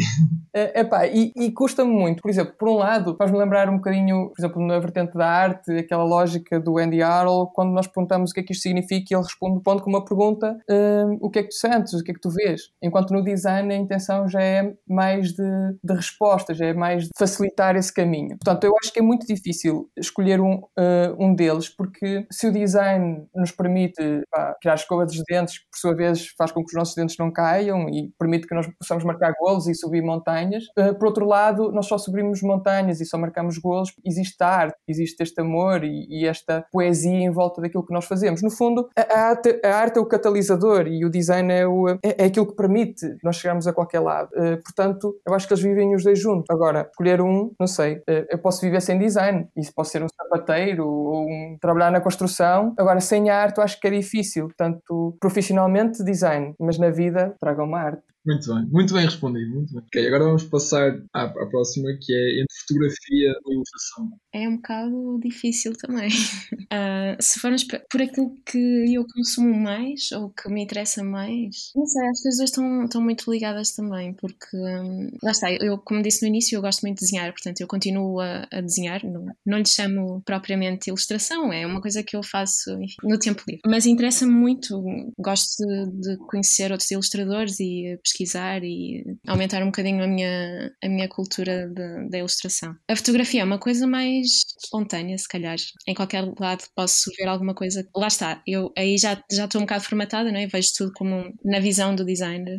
É, epá, e, e custa-me muito. Por exemplo, por um lado, faz-me lembrar um bocadinho, por exemplo, na vertente da arte, aquela lógica do Andy Arrow, quando nós perguntamos o que é que isto significa, ele responde ponto com uma pergunta: um, o que é que tu sentes, o que é que tu vês? Enquanto no design a intenção já é mais de, de resposta, já é mais de facilitar esse caminho. Portanto, eu acho que é muito difícil escolher um, uh, um deles, porque se o design nos permite pá, criar escova dos dentes, por sua vez faz com que os nossos dentes não caiam e permite que nós possamos marcar golos e subir montanhas. Uh, por outro lado, nós só subimos montanhas e só marcamos golos, existe arte, existe este amor e, e esta poesia em volta daquilo que nós fazemos. No fundo, a, a, arte, a arte, é o catalisador e o design é, o, é, é aquilo que permite nós chegarmos a qualquer lado. Uh, portanto, eu acho que eles vivem os dois juntos. Agora, escolher um, não sei, uh, eu posso viver sem design, isso pode ser um sapateiro ou um, trabalhar na construção. Agora, sem arte, eu acho que é difícil, tanto profissionalmente design, mas na vida tragam uma arte. Muito bem, muito bem respondido, muito bem. Ok, agora vamos passar à, à próxima, que é entre fotografia e ilustração. É um bocado difícil também. Uh, se formos por aquilo que eu consumo mais, ou que me interessa mais, não sei, as coisas estão, estão muito ligadas também, porque, um, lá está, eu, como disse no início, eu gosto muito de desenhar, portanto eu continuo a, a desenhar, não, não lhe chamo propriamente ilustração, é uma coisa que eu faço enfim, no tempo livre. Mas interessa-me muito, gosto de, de conhecer outros ilustradores e pesquisar pesquisar e aumentar um bocadinho a minha, a minha cultura da ilustração. A fotografia é uma coisa mais espontânea, se calhar. Em qualquer lado posso ver alguma coisa. Lá está, eu aí já, já estou um bocado formatada, não é? Vejo tudo como na visão do designer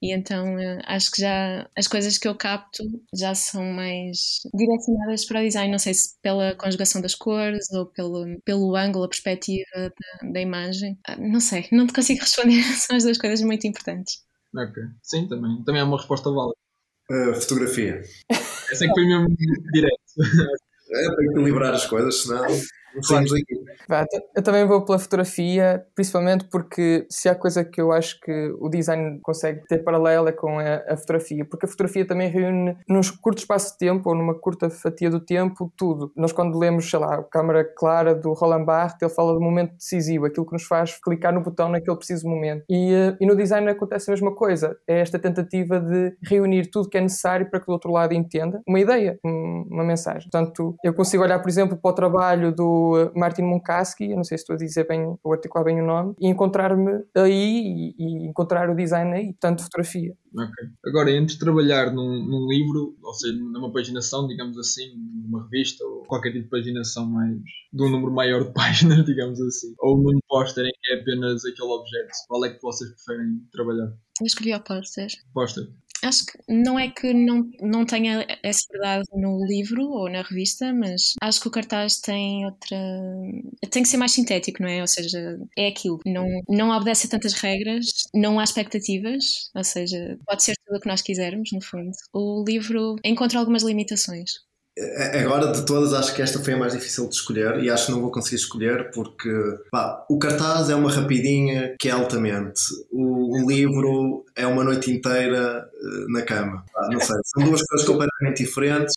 e então eh, acho que já as coisas que eu capto já são mais direcionadas para o design, não sei se pela conjugação das cores ou pelo, pelo ângulo, a perspectiva da, da imagem. Ah, não sei, não te consigo responder, são as duas coisas muito importantes. Ok. Sim, também. Também é uma resposta válida. Uh, fotografia. Essa é que foi mesmo direto. é para equilibrar as coisas, senão Claro. Eu também vou pela fotografia, principalmente porque se há coisa que eu acho que o design consegue ter paralela é com a, a, fotografia, porque a fotografia também reúne num curto espaço de tempo ou numa curta fatia do tempo tudo. Nós quando lemos, sei lá, a câmara clara do Roland Barthes, ele fala do momento decisivo, aquilo que nos faz clicar no botão naquele preciso momento. E, eh, e no design acontece a mesma coisa, é esta tentativa de reunir tudo que é necessário para que o outro lado entenda uma ideia, uma mensagem. Portanto, eu consigo olhar, por exemplo, para o trabalho do Martin Munkaski, eu não sei se estou a dizer bem, ou articular bem o nome, e encontrar-me aí e, e, encontrar o design aí, portanto, fotografia. Ok. Agora, entre trabalhar num, num, livro, ou seja, numa paginação, digamos assim, numa revista, ou qualquer tipo de paginação mais de um número maior de páginas, digamos assim, ou num póster em que é apenas aquele objeto, qual é que vocês preferem trabalhar? Eu escolhi o póster. Póster. Acho que não é que não, não tenha essa verdade no livro ou na revista, mas acho que o cartaz tem outra. tem que ser mais sintético, não é? Ou seja, é aquilo. Não, não obedece a tantas regras, não há expectativas, ou seja, pode ser tudo o que nós quisermos, no fundo. O livro encontra algumas limitações. Agora, de todas, acho que esta foi a mais difícil de escolher e acho que não vou conseguir escolher porque pá, o cartaz é uma rapidinha que é altamente. O, o livro é uma noite inteira uh, na cama. Pá, não sei, são duas coisas completamente diferentes,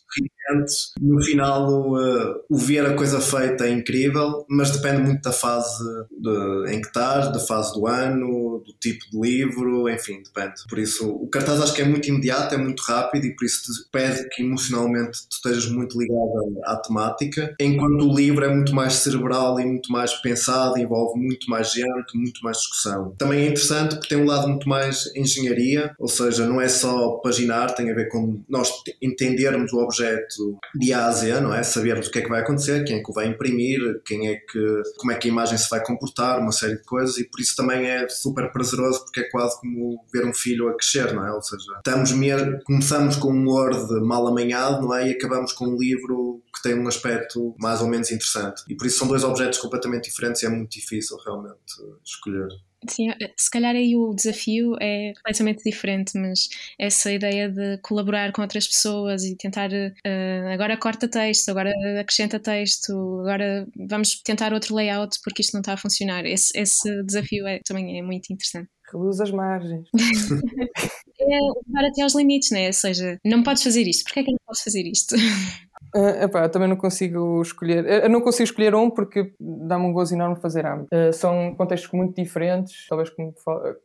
diferentes. No final, uh, o ver a coisa feita é incrível, mas depende muito da fase de, em que estás, da fase do ano, do tipo de livro, enfim, depende. Por isso, o cartaz acho que é muito imediato, é muito rápido e por isso pede que emocionalmente tu estejas muito ligada à temática, enquanto o livro é muito mais cerebral e muito mais pensado, envolve muito mais gente, muito mais discussão. Também é interessante porque tem um lado muito mais engenharia, ou seja, não é só paginar, tem a ver com nós entendermos o objeto de A a Z, não é? Sabermos o que é que vai acontecer, quem é que o vai imprimir, quem é que, como é que a imagem se vai comportar, uma série de coisas, e por isso também é super prazeroso porque é quase como ver um filho a crescer, não é? Ou seja, estamos mesmo, começamos com um Word mal amanhado, não é? E acabamos com um livro que tem um aspecto mais ou menos interessante. E por isso são dois objetos completamente diferentes e é muito difícil realmente escolher. Sim, se calhar aí o desafio é completamente diferente, mas essa ideia de colaborar com outras pessoas e tentar uh, agora corta texto, agora acrescenta texto, agora vamos tentar outro layout porque isto não está a funcionar. Esse, esse desafio é, também é muito interessante. Reduz as margens. é levar até aos limites, né? Ou seja, não podes fazer isto, porquê é que não podes fazer isto? Uh, epá, eu também não consigo escolher. Eu não consigo escolher um porque dá-me um gozo enorme fazer ambos. Uh, são contextos muito diferentes, talvez como,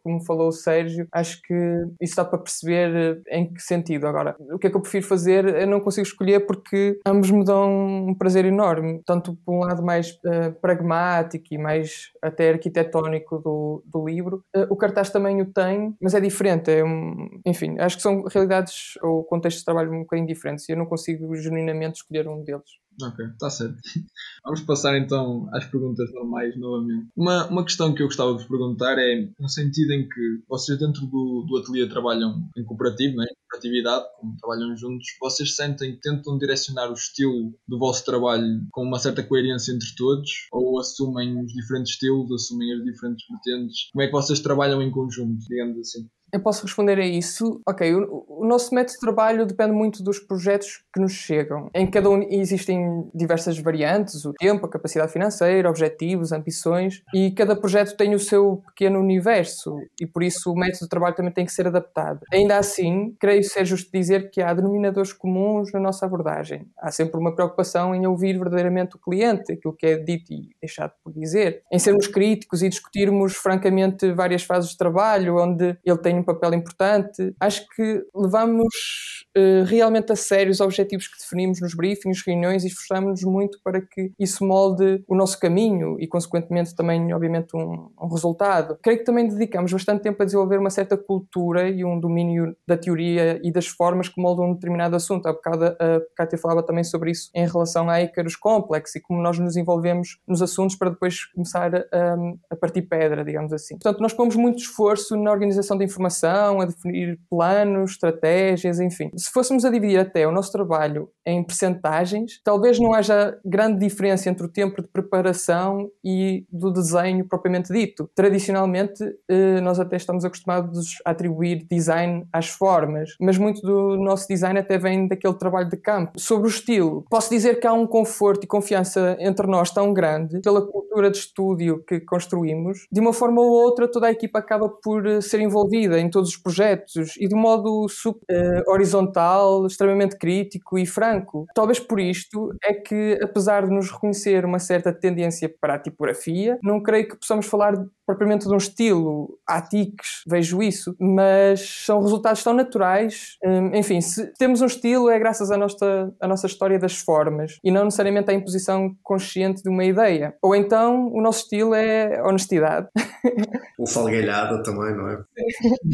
como falou o Sérgio. Acho que isso dá para perceber em que sentido. Agora, o que é que eu prefiro fazer? Eu não consigo escolher porque ambos me dão um prazer enorme. Tanto por um lado mais uh, pragmático e mais até arquitetónico do, do livro. o cartaz também o tem, mas é diferente. É um, enfim, acho que são realidades ou contextos de trabalho um bocadinho diferentes eu não consigo genuinamente escolher um deles. Ok, está certo. Vamos passar então às perguntas normais novamente. Uma, uma questão que eu gostava de vos perguntar é no sentido em que vocês dentro do, do ateliê trabalham em cooperativo, né? em cooperatividade, como trabalham juntos, vocês sentem que tentam direcionar o estilo do vosso trabalho com uma certa coerência entre todos ou assumem os diferentes estilos, assumem as diferentes vertentes? Como é que vocês trabalham em conjunto, digamos assim? Eu posso responder a isso. Ok, o, o, nosso método de trabalho depende muito dos projetos que nos chegam. Em cada um existem diversas variantes, o tempo, a capacidade financeira, objetivos, ambições, e cada projeto tem o seu pequeno universo, e por isso o método de trabalho também tem que ser adaptado. Ainda assim, creio ser justo dizer que há denominadores comuns na nossa abordagem. Há sempre uma preocupação em ouvir verdadeiramente o cliente, aquilo que é dito e deixado por dizer, em sermos críticos e discutirmos francamente várias fases de trabalho, onde ele tem um papel importante. Acho que levamos uh, realmente a sério os objetivos que definimos nos briefings, reuniões e esforçamos-nos muito para que isso molde o nosso caminho e, consequentemente, também, obviamente, um, um, resultado. Creio que também dedicamos bastante tempo a desenvolver uma certa cultura e um domínio da teoria e das formas que moldam um determinado assunto. Há bocado a Kátia falava também sobre isso em relação a Icarus Complex e como nós nos envolvemos nos assuntos para depois começar a, a partir pedra, digamos assim. Portanto, nós pomos muito esforço na organização da informação a definir planos, estratégias, enfim. Se fôssemos a dividir até o nosso trabalho em percentagens, talvez não haja grande diferença entre o tempo de preparação e do desenho propriamente dito. Tradicionalmente, eh, nós até estamos acostumados a atribuir design às formas, mas muito do nosso design até vem daquele trabalho de campo. Sobre o estilo, posso dizer que há um conforto e confiança entre nós tão grande pela cultura de estúdio que construímos. De uma forma ou outra, toda a equipa acaba por eh, ser envolvida em todos os projetos e de um modo super, uh, horizontal, extremamente crítico e franco. Talvez por isto é que, apesar de nos reconhecer uma certa tendência para a tipografia, não creio que possamos falar propriamente de um estilo atiques, vejo isso, mas são resultados tão naturais. Um, enfim, se temos um estilo é graças à nossa, à nossa história das formas e não necessariamente à imposição consciente de uma ideia. Ou então o nosso estilo é honestidade. O falgueirado também, não é?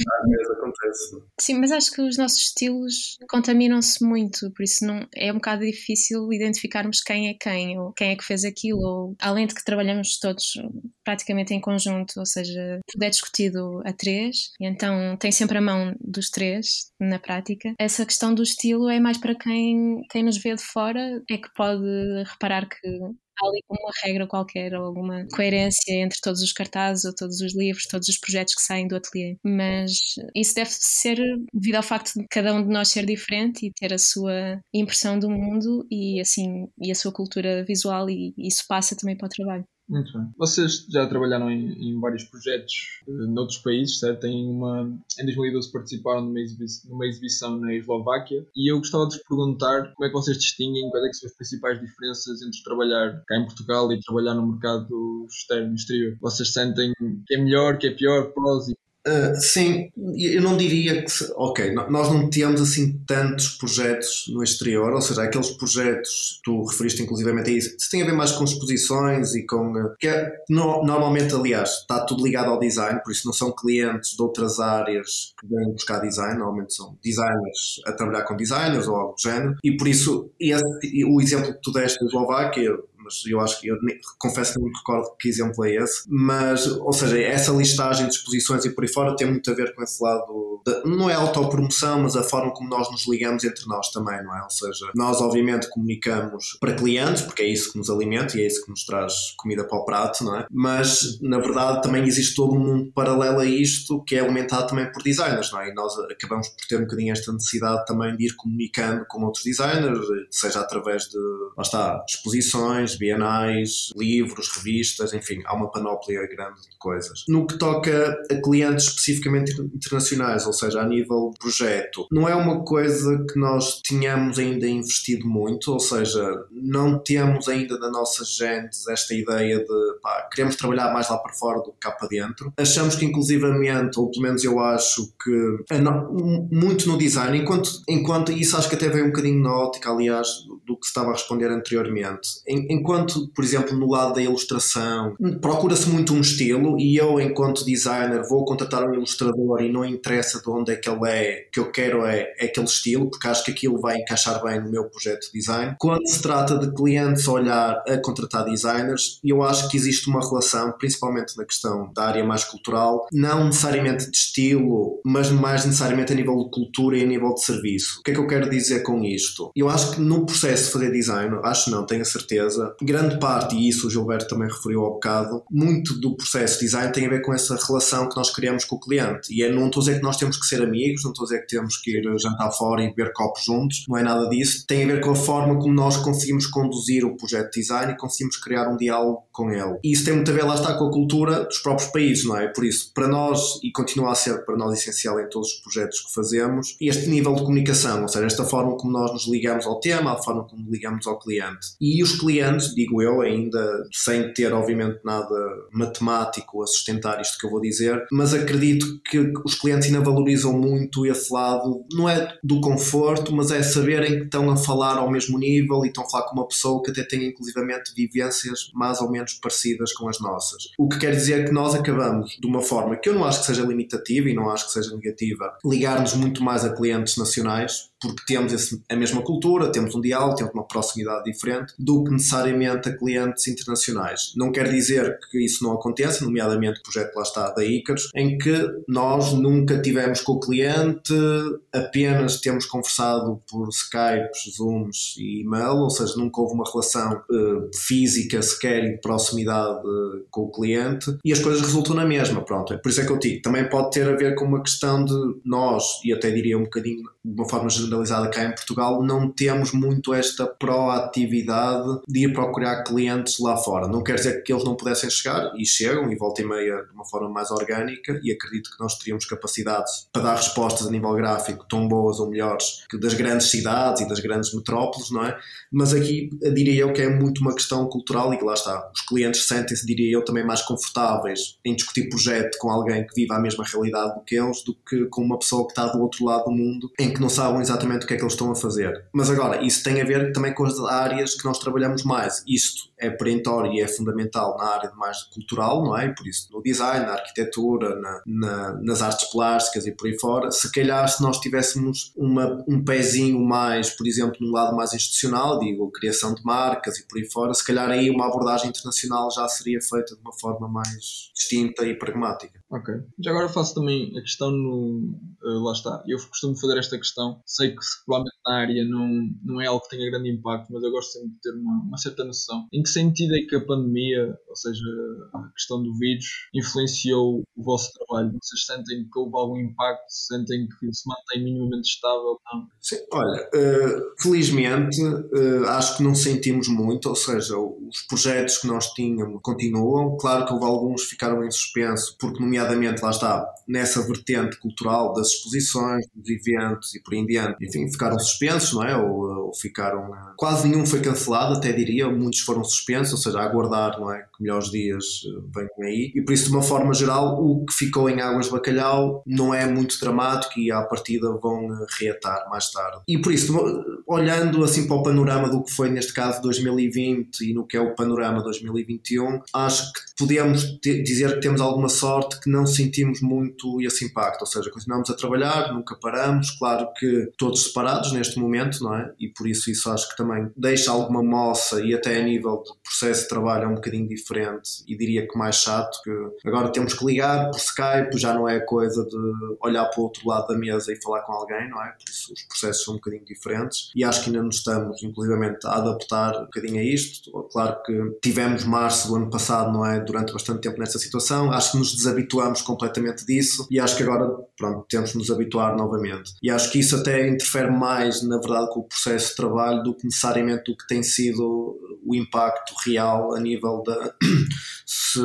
Acontece. Sim, mas acho que os nossos estilos contaminam-se muito, por isso não, é um bocado difícil identificarmos quem é quem, ou quem é que fez aquilo, ou além de que trabalhamos todos praticamente em conjunto, ou seja, tudo é discutido a três, então tem sempre a mão dos três na prática. Essa questão do estilo é mais para quem, quem nos vê de fora, é que pode reparar que há ali uma regra qualquer ou alguma coerência entre todos os cartazes ou todos os livros, todos os projetos que saem do ateliê. Mas isso deve ser devido ao facto de cada um de nós ser diferente e ter a sua impressão do mundo e assim e a sua cultura visual e isso passa também para o trabalho. Muito bem. Vocês já trabalharam em, em vários projetos uh, noutros países, certo? Tem uma, em 2012 participaram numa exibição, numa exibição na Eslováquia e eu gostava de vos perguntar como é que vocês distinguem, quais é são as principais diferenças entre trabalhar cá em Portugal e trabalhar no mercado externo, exterior. Vocês sentem que é melhor, que é pior, prós e Uh, sim, eu não diria que. Ok, nós não temos assim tantos projetos no exterior, ou seja, aqueles projetos, tu referiste inclusivamente a isso, isso tem a ver mais com exposições e com. Uh, que é, no, normalmente, aliás, está tudo ligado ao design, por isso não são clientes de outras áreas que vêm buscar design, normalmente são designers a trabalhar com designers ou algo do género, e por isso esse, o exemplo que tu deste da Eslováquia mas eu acho que eu confesso que não me recordo que exemplo é esse, mas, ou seja, essa listagem de exposições e por aí fora tem muito a ver com esse lado, de, não é autopromoção, mas a forma como nós nos ligamos entre nós também, não é? Ou seja, nós obviamente comunicamos para clientes, porque é isso que nos alimenta e é isso que nos traz comida para o prato, não é? Mas, na verdade, também existe todo um mundo paralelo a isto que é alimentado também por designers, não é? E nós acabamos por ter um bocadinho esta necessidade também de ir comunicando com outros designers, seja através de, lá está, exposições, bienais, livros, revistas, enfim, há uma panóplia grande de coisas. No que toca a clientes especificamente internacionais, ou seja, a nível projeto, não é uma coisa que nós tínhamos ainda investido muito, ou seja, não temos ainda na nossa genes esta ideia de pá, queremos trabalhar mais lá para fora do que cá para dentro. Achamos que inclusivamente, ou pelo menos eu acho que muito no design, enquanto, enquanto isso acho que até veio um bocadinho na ótica, aliás, do que estava a responder anteriormente. Enquanto, por exemplo, no lado da ilustração, procura-se muito um estilo e eu, enquanto designer, vou contratar um ilustrador e não interessa de onde é que ele é, que eu quero é, é aquele estilo, porque acho que aquilo vai encaixar bem no meu projeto de design. Quando se trata de clientes olhar a contratar designers, eu acho que existe uma relação, principalmente na questão da área mais cultural, não necessariamente de estilo, mas mais necessariamente a nível de cultura e a nível de serviço. O que é que eu quero dizer com isto? Eu acho que no processo de fazer design, acho não, tenho a certeza, grande parte, e isso o Gilberto também referiu ao bocado, muito do processo de design tem a ver com essa relação que nós criamos com o cliente. E é, não estou a dizer que nós temos que ser amigos, não estou a dizer que temos que ir jantar fora e beber copos juntos, não é nada disso. Tem a ver com a forma como nós conseguimos conduzir o projeto de design e conseguimos criar um diálogo com ele. E isso tem muito a ver, lá está, com a cultura dos próprios países, não é? Por isso, para nós, e continua a ser para nós essencial em todos os projetos que fazemos, este nível de comunicação, ou seja, esta forma como nós nos ligamos ao tema, a forma como ligamos ao cliente. E os clientes, digo eu, ainda sem ter, obviamente, nada matemático a sustentar isto que eu vou dizer, mas acredito que os clientes ainda valorizam muito esse lado, não é do conforto, mas é saberem que estão a falar ao mesmo nível e estão a falar com uma pessoa que até tem inclusivamente vivências mais ou menos parecidas com as nossas. O que quer dizer que nós acabamos de uma forma que eu não acho que seja limitativa e não acho que seja negativa, ligar-nos muito mais a clientes nacionais, porque temos esse, a mesma cultura, temos um diálogo, temos uma proximidade diferente, do que necessariamente a clientes internacionais. Não quer dizer que isso não aconteça, nomeadamente o projeto lá está da Icarus, em que nós nunca tivemos com o cliente, apenas temos conversado por Skype, Zooms e e-mail, ou seja, nunca houve uma relação uh, física sequer e de proximidade uh, com o cliente e as coisas resultam na mesma, pronto. Por isso é que eu digo, também pode ter a ver com uma questão de nós, e até diria um bocadinho de uma forma generalizada cá em Portugal, não temos muito esta proatividade de ir procurar clientes lá fora. Não quer dizer que eles não pudessem chegar, e chegam, e volta e meia de uma forma mais orgânica, e acredito que nós teríamos capacidades para dar respostas a nível gráfico tão boas ou melhores que das grandes cidades e das grandes metrópoles, não é? Mas aqui diria eu que é muito uma questão cultural e que lá está. Os clientes sentem-se, diria eu, também mais confortáveis em discutir projeto com alguém que vive a mesma realidade do que eles do que com uma pessoa que está do outro lado do mundo em que não sabem exatamente o que é que eles estão a fazer. Mas agora, isso tem a ver também com as áreas que nós trabalhamos mais. Isto é perentório e é fundamental na área mais cultural, não é? Por isso, no design, na arquitetura, na, na, nas artes plásticas e por aí fora. Se calhar, se nós tivéssemos uma, um pezinho mais, por exemplo, num lado mais institucional, digo, criação de marcas e por aí fora, se calhar aí uma abordagem internacional já seria feita de uma forma mais distinta e pragmática. Ok. Já agora faço também a questão no. Uh, lá está. Eu costumo fazer esta questão. Sei que provavelmente na área não, não é algo que tenha grande impacto, mas eu gosto sempre de ter uma, uma certa noção. Em que sentido é que a pandemia, ou seja, a questão do vírus, influenciou o vosso trabalho? Vocês sentem que houve algum impacto? Sentem que se mantém minimamente estável? Não? Sim, olha, uh, felizmente uh, acho que não sentimos muito, ou seja, os projetos que nós tínhamos continuam. Claro que houve alguns que ficaram em suspenso, porque, nomeadamente, lá está, nessa vertente cultural das exposições, dos eventos e por aí em diante, enfim, ficaram suspensos, não é? Ou, ou ficaram. Quase nenhum foi cancelado, até diria, muitos foram suspensos, ou seja, a aguardar, não é? Que melhores dias eh, venham aí. E por isso, de uma forma geral, o que ficou em águas de bacalhau não é muito dramático e à partida vão reatar mais tarde. E por isso, olhando assim para o panorama do que foi neste caso 2020 e no que é o Panorama 2021, acho que podemos dizer que temos alguma sorte que não sentimos muito esse impacto, ou seja, continuamos a trabalhar, nunca paramos, claro que todos separados neste momento, não é? E por isso isso acho que também deixa alguma moça e até a nível de processo de trabalho é um bocadinho diferente e diria que mais chato, que agora temos que ligar por Skype, já não é coisa de olhar para o outro lado da mesa e falar com alguém, não é? Por isso os processos são um bocadinho diferentes e acho que ainda nos estamos, inclusivamente, a adaptar um bocadinho a isto. Claro que tivemos março do ano passado, não é? Durante bastante tempo nesta situação, acho que nos desabituamos completamente disso e acho que agora, pronto, temos nos habituar novamente. E acho que isso até interfere mais, na verdade, com o processo de trabalho do que necessariamente o que tem sido o impacto real a nível da se,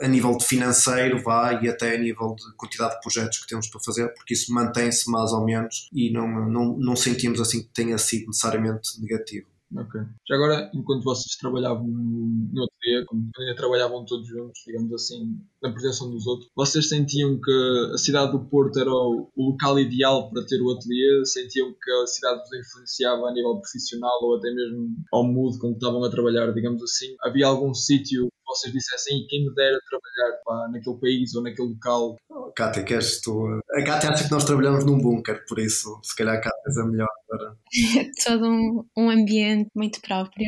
a nível de financeiro vá e até a nível de quantidade de projetos que temos para fazer, porque isso mantém-se mais ou menos e não, não, não sentimos assim que tenha sido necessariamente negativo. Ok. Já agora, enquanto vocês trabalhavam no, ateliê, quando ainda trabalhavam todos juntos, digamos assim, na proteção dos outros, vocês sentiam que a cidade do Porto era o local ideal para ter o ateliê? Sentiam que a cidade vos influenciava a nível profissional ou até mesmo ao mood com que estavam a trabalhar, digamos assim? Havia algum sítio vocês dissessem quem me dera trabalhar pá, naquele país ou naquele local. Oh, Cátia, queres tu? A Cátia acha que nós trabalhamos num bunker, por isso, se calhar a Cátia é a melhor para. Todo um, um ambiente muito próprio.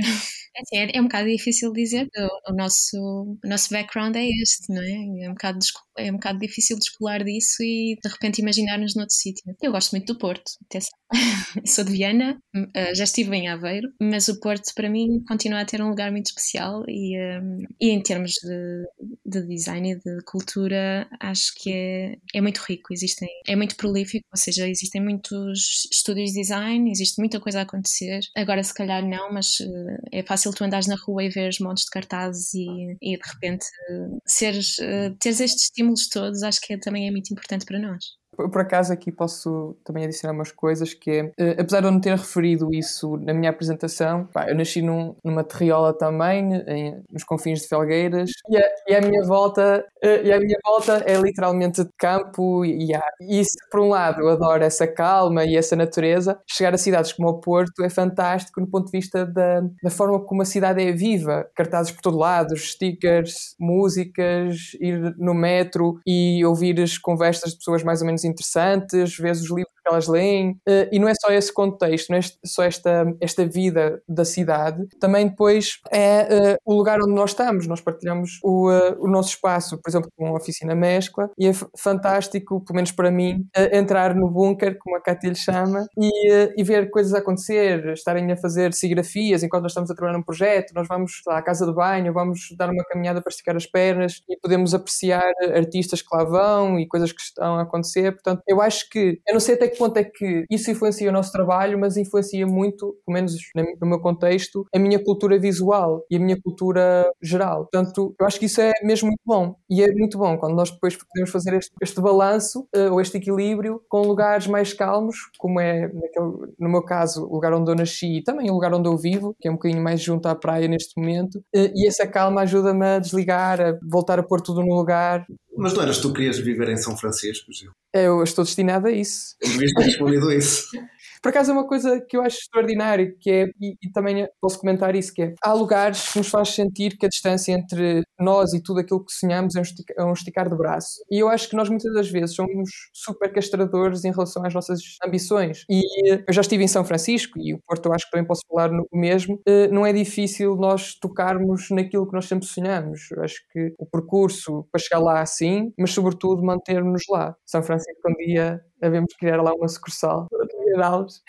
É, assim, é, é um bocado difícil dizer, o, o, nosso, o nosso background é este, não é? É um bocado é um bocado difícil descolar disso e de repente imaginar-nos noutro sítio. Eu gosto muito do Porto, sou de Viana, eh, já estive em Aveiro, mas o Porto para mim continua a ter um lugar muito especial e, um, e em termos de, de, design e de cultura acho que é, é muito rico, existem, é muito prolífico, ou seja, existem muitos estúdios de design, existe muita coisa a acontecer. Agora se calhar não, mas uh, é fácil tu andares na rua e veres montes de cartazes e, e de repente seres, uh, teres estes estímulos todos, acho que é, também é muito importante para nós por acaso aqui posso também adicionar umas coisas que é, uh, apesar de eu não ter referido isso na minha apresentação, pá, eu nasci num, numa terriola também, em, nos confins de Felgueiras, e a, e a minha volta uh, e a minha volta é literalmente de campo e ar. Isso, por um lado, eu adoro essa calma e essa natureza. Chegar a cidades como o Porto é fantástico no ponto de vista da, da forma como a cidade é viva. Cartazes por todo lado, stickers, músicas, ir no metro e ouvir as conversas de pessoas mais ou menos interessantes, vês os livros que elas leem, uh, e não é só esse contexto, não é só esta, esta vida da cidade, também depois é uh, o lugar onde nós estamos, nós partilhamos o, uh, o nosso espaço, por exemplo, com uma oficina mescla, e é fantástico, pelo menos para mim, entrar no bunker, como a Cátia lhe chama, e, e ver coisas acontecer, estarem a fazer cigrafias enquanto nós estamos a trabalhar num projeto, nós vamos lá, à casa de banho, vamos dar uma caminhada para esticar as pernas e podemos apreciar artistas que lá vão e coisas que estão a acontecer, portanto, eu acho que, eu não sei até que ponto é que isso influencia o nosso trabalho, mas influencia muito, pelo menos no meu contexto, a minha cultura visual e a minha cultura geral. Portanto, eu acho que isso é mesmo muito bom. E é muito bom quando nós depois podemos fazer este, este balanço uh, ou este equilíbrio com lugares mais calmos, como é, naquele, no meu caso, o lugar onde eu nasci e também o lugar onde eu vivo, que é um bocadinho mais junto à praia neste momento. Uh, e essa calma ajuda-me a desligar, a voltar a pôr tudo no lugar. Mas não eras tu que querias viver em São Francisco, Gil? Eu estou destinado a isso. Devias ter respondido isso. Por acaso é uma coisa que eu acho extraordinário, que é, e, e, também posso comentar isso, que é, há lugares que nos faz sentir que a distância entre nós e tudo aquilo que sonhamos é um, esticar, é um esticar de braço. E eu acho que nós muitas das vezes somos super castradores em relação às nossas ambições. E eu já estive em São Francisco, e o Porto eu acho que também posso falar no mesmo, eh, não é difícil nós tocarmos naquilo que nós sempre sonhamos. Eu acho que o percurso para chegar lá sim, mas sobretudo manter-nos lá. São Francisco um dia devemos criar lá uma sucursal para liderá-los.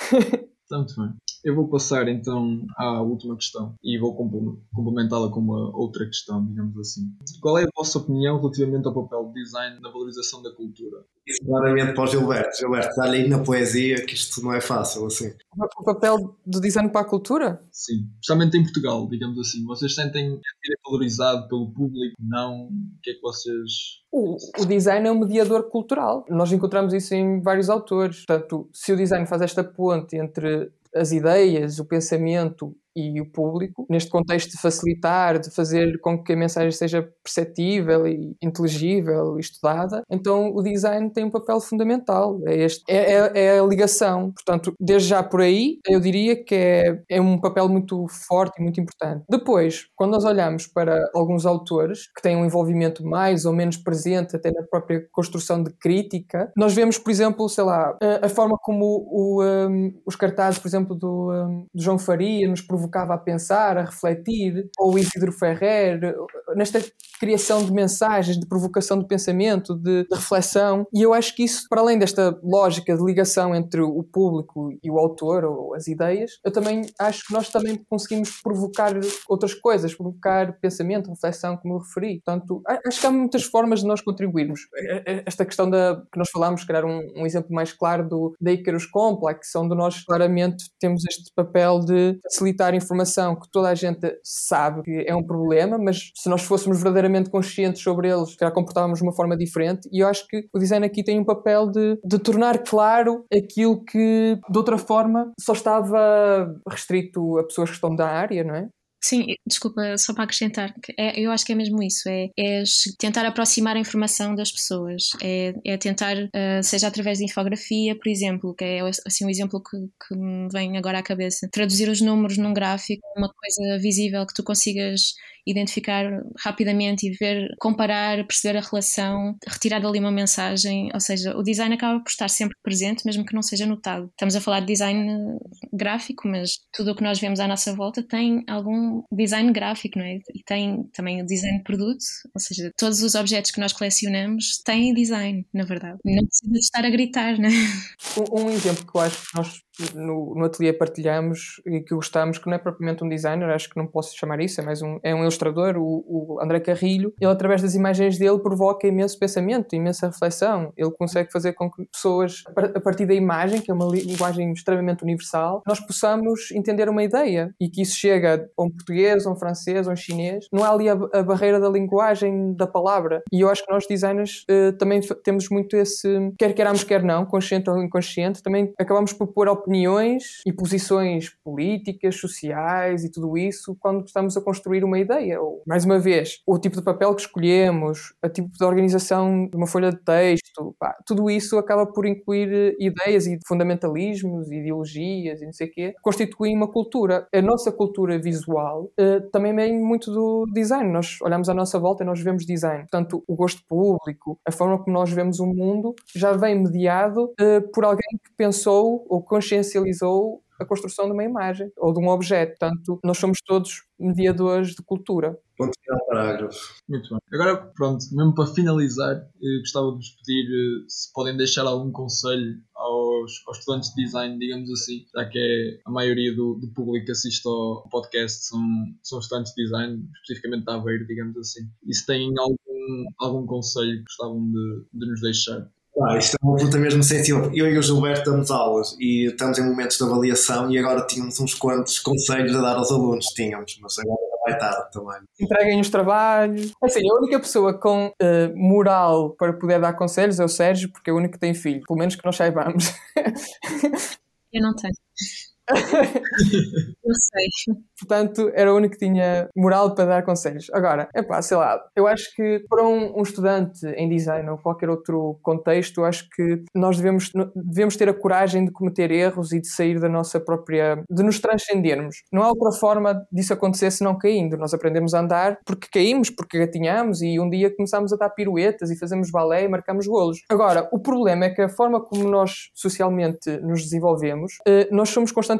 Está muito bem. Eu vou passar então à última questão e vou complementá-la com uma outra questão, digamos assim. Qual é a vossa opinião relativamente ao papel do design na valorização da cultura? Isso claramente para o Gilberto. Gilberto, dá aí na poesia que isto não é fácil assim. O papel do design para a cultura? Sim, especialmente em Portugal, digamos assim. Vocês sentem que é valorizado pelo público? Não? O que é que vocês o, o, design é um mediador cultural. Nós encontramos isso em vários autores. Portanto, se o design faz esta ponte entre as ideias, o pensamento e o público, neste contexto de facilitar, de fazer com que a mensagem seja perceptível e inteligível e estudada, então o design tem um papel fundamental. É, este, é, é, é a ligação. Portanto, desde já por aí, eu diria que é, é um papel muito forte e muito importante. Depois, quando nós olhamos para alguns autores que têm um envolvimento mais ou menos presente até na própria construção de crítica, nós vemos, por exemplo, sei lá, a, a forma como o, um, os cartazes, por exemplo, do, um, do João Faria nos provocava a pensar, a refletir, ou Isidro Ferrer, nesta criação de mensagens, de provocação de pensamento, de, de, reflexão. E eu acho que isso, para além desta lógica de ligação entre o público e o autor ou as ideias, eu também acho que nós também conseguimos provocar outras coisas, provocar pensamento, reflexão, como eu referi. Portanto, acho que há muitas formas de nós contribuirmos. Esta questão da que nós falámos, criar um, um exemplo mais claro do da Icarus Complex, onde nós claramente temos este papel de facilitar informação que toda a gente sabe que é um problema, mas se nós fôssemos verdadeiramente conscientes sobre eles, já comportávamos de uma forma diferente. E eu acho que o design aqui tem um papel de, de tornar claro aquilo que de outra forma só estava restrito a pessoas que estão da área, não é? Sim, desculpa, só para acrescentar, é, eu acho que é mesmo isso, é, é tentar aproximar a informação das pessoas, é, é tentar, uh, seja através de infografia, por exemplo, que é assim um exemplo que, que me vem agora à cabeça, traduzir os números num gráfico, uma coisa visível que tu consigas identificar rapidamente e ver, comparar, perceber a relação, retirar dali uma mensagem, ou seja, o design acaba por estar sempre presente, mesmo que não seja notado. Estamos a falar de design gráfico, mas tudo o que nós vemos à nossa volta tem algum design gráfico, não é? E tem também o design de produto, ou seja, todos os objetos que nós colecionamos têm design, na verdade. Não precisa estar a gritar, né? Um, um exemplo que eu acho que nós no, no ateliê partilhamos e que gostamos, que não é propriamente um designer, acho que não posso chamar isso, é mais um, é um ilustrador, o, o André Carrilho. Ele, através das imagens dele, provoca imenso pensamento, imensa reflexão. Ele consegue fazer com que pessoas, a partir da imagem, que é uma linguagem extremamente universal, nós possamos entender uma ideia e que isso chega a um português, a um francês, a um chinês. Não há ali a, a barreira da linguagem, da palavra. E eu acho que nós, designers, uh, também temos muito esse, quer queiramos, quer não, consciente ou inconsciente, também acabamos por pôr opinião opiniões e posições políticas, sociais e tudo isso quando estamos a construir uma ideia. Ou, mais uma vez, o tipo de papel que escolhemos, o tipo de organização de uma folha de texto, pá, tudo isso acaba por incluir eh, ideias e fundamentalismos, ideologias e não sei o quê, constituem uma cultura. A nossa cultura visual uh, também vem muito do design. Nós olhamos à nossa volta e nós vemos design. Portanto, o gosto público, a forma como nós vemos o mundo, já vem mediado uh, por alguém que pensou ou conscienciou potencializou a construção de uma imagem ou de um objeto. Portanto, nós somos todos mediadores de cultura. Ponto final parágrafo. Muito bem. Agora, pronto, mesmo para finalizar, eh, gostava de vos pedir eh, se podem deixar algum conselho aos, aos, estudantes de design, digamos assim, já que é a maioria do, do público que assiste ao podcast são, são estudantes de design, especificamente da Aveiro, digamos assim. E se têm algum, algum conselho que gostavam de, de nos deixar? Ah, isto é uma luta mesmo sensível. Eu e o Gilberto damos aulas e estamos em momentos de avaliação e agora tínhamos uns quantos conselhos a dar aos alunos, tínhamos, mas agora vai tarde também. Entreguem os trabalhos. Assim, a única pessoa com uh, moral para poder dar conselhos é o Sérgio, porque é o único que tem filho, pelo menos que nós saibamos. Eu não tenho. eu sei. Portanto, era o único que tinha moral para dar conselhos. Agora, é pá, sei lá, eu acho que para um, um, estudante em design ou qualquer outro contexto, eu acho que nós devemos, devemos ter a coragem de cometer erros e de sair da nossa própria. de nos transcendermos. Não há outra forma disso acontecer senão caindo. Nós aprendemos a andar porque caímos, porque gatinhamos e um dia começámos a dar piruetas e fazemos balé e marcamos golos. Agora, o problema é que a forma como nós socialmente nos desenvolvemos, eh, nós somos constantemente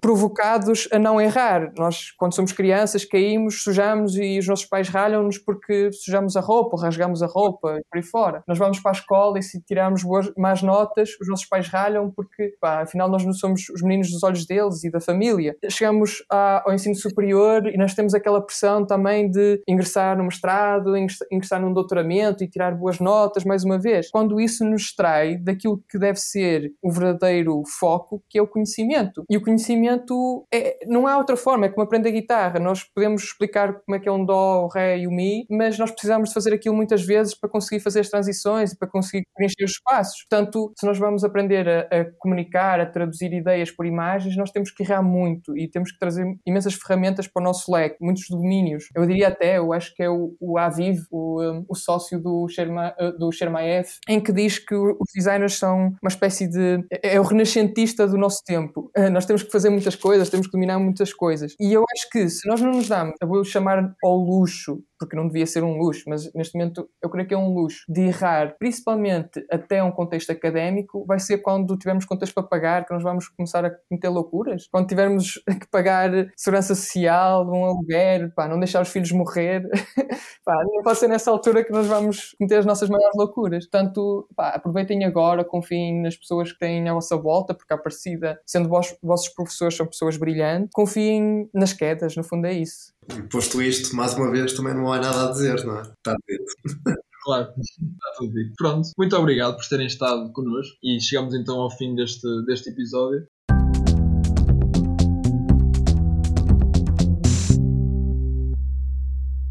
provocados a não errar. Nós, quando somos crianças, caímos, sujamos e os nossos pais ralham-nos porque sujamos a roupa, rasgamos a roupa e por aí fora. Nós vamos para a escola e se tirarmos boas, más notas, os nossos pais ralham porque, pá, afinal, nós não somos os meninos dos olhos deles e da família. Chegamos ao ensino superior e nós temos aquela pressão também de ingressar no mestrado, ingressar num doutoramento e tirar boas notas, mais uma vez. Quando isso nos trai daquilo que deve ser o verdadeiro foco, que é o conhecimento conhecimento. E o conhecimento é, não há outra forma, é como aprender guitarra. Nós podemos explicar como é que é um dó, o ré e o mi, mas nós precisamos de fazer aquilo muitas vezes para conseguir fazer as transições e para conseguir preencher os espaços. Portanto, se nós vamos aprender a, a comunicar, a traduzir ideias por imagens, nós temos que errar muito e temos que trazer imensas ferramentas para o nosso leque, muitos domínios. Eu diria até, eu acho que é o, o Aviv, o, um, o sócio do, Sherma, uh, do Shermaev, em que diz que os designers são uma espécie de. é o renascentista do nosso tempo. Uh, nós temos que fazer muitas coisas, temos que dominar muitas coisas. E eu acho que se nós não nos damos, eu vou chamar ao luxo porque não devia ser um luxo, mas neste momento eu creio que é um luxo, de errar, principalmente até um contexto académico, vai ser quando tivermos contas para pagar que nós vamos começar a cometer loucuras. Quando tivermos que pagar segurança social, um aluguer, pá, não deixar os filhos morrer, pá, não vai ser nessa altura que nós vamos cometer as nossas maiores loucuras. Portanto, pá, aproveitem agora, confiem nas pessoas que têm à vossa volta, porque a parecida, sendo vos, vossos professores, são pessoas brilhantes, confiem nas quedas, no fundo é isso. Posto isto, mais uma vez, também não há nada a dizer, não é? Está dito. Claro, está tudo dito. Pronto, muito obrigado por terem estado connosco e chegamos então ao fim deste, deste episódio.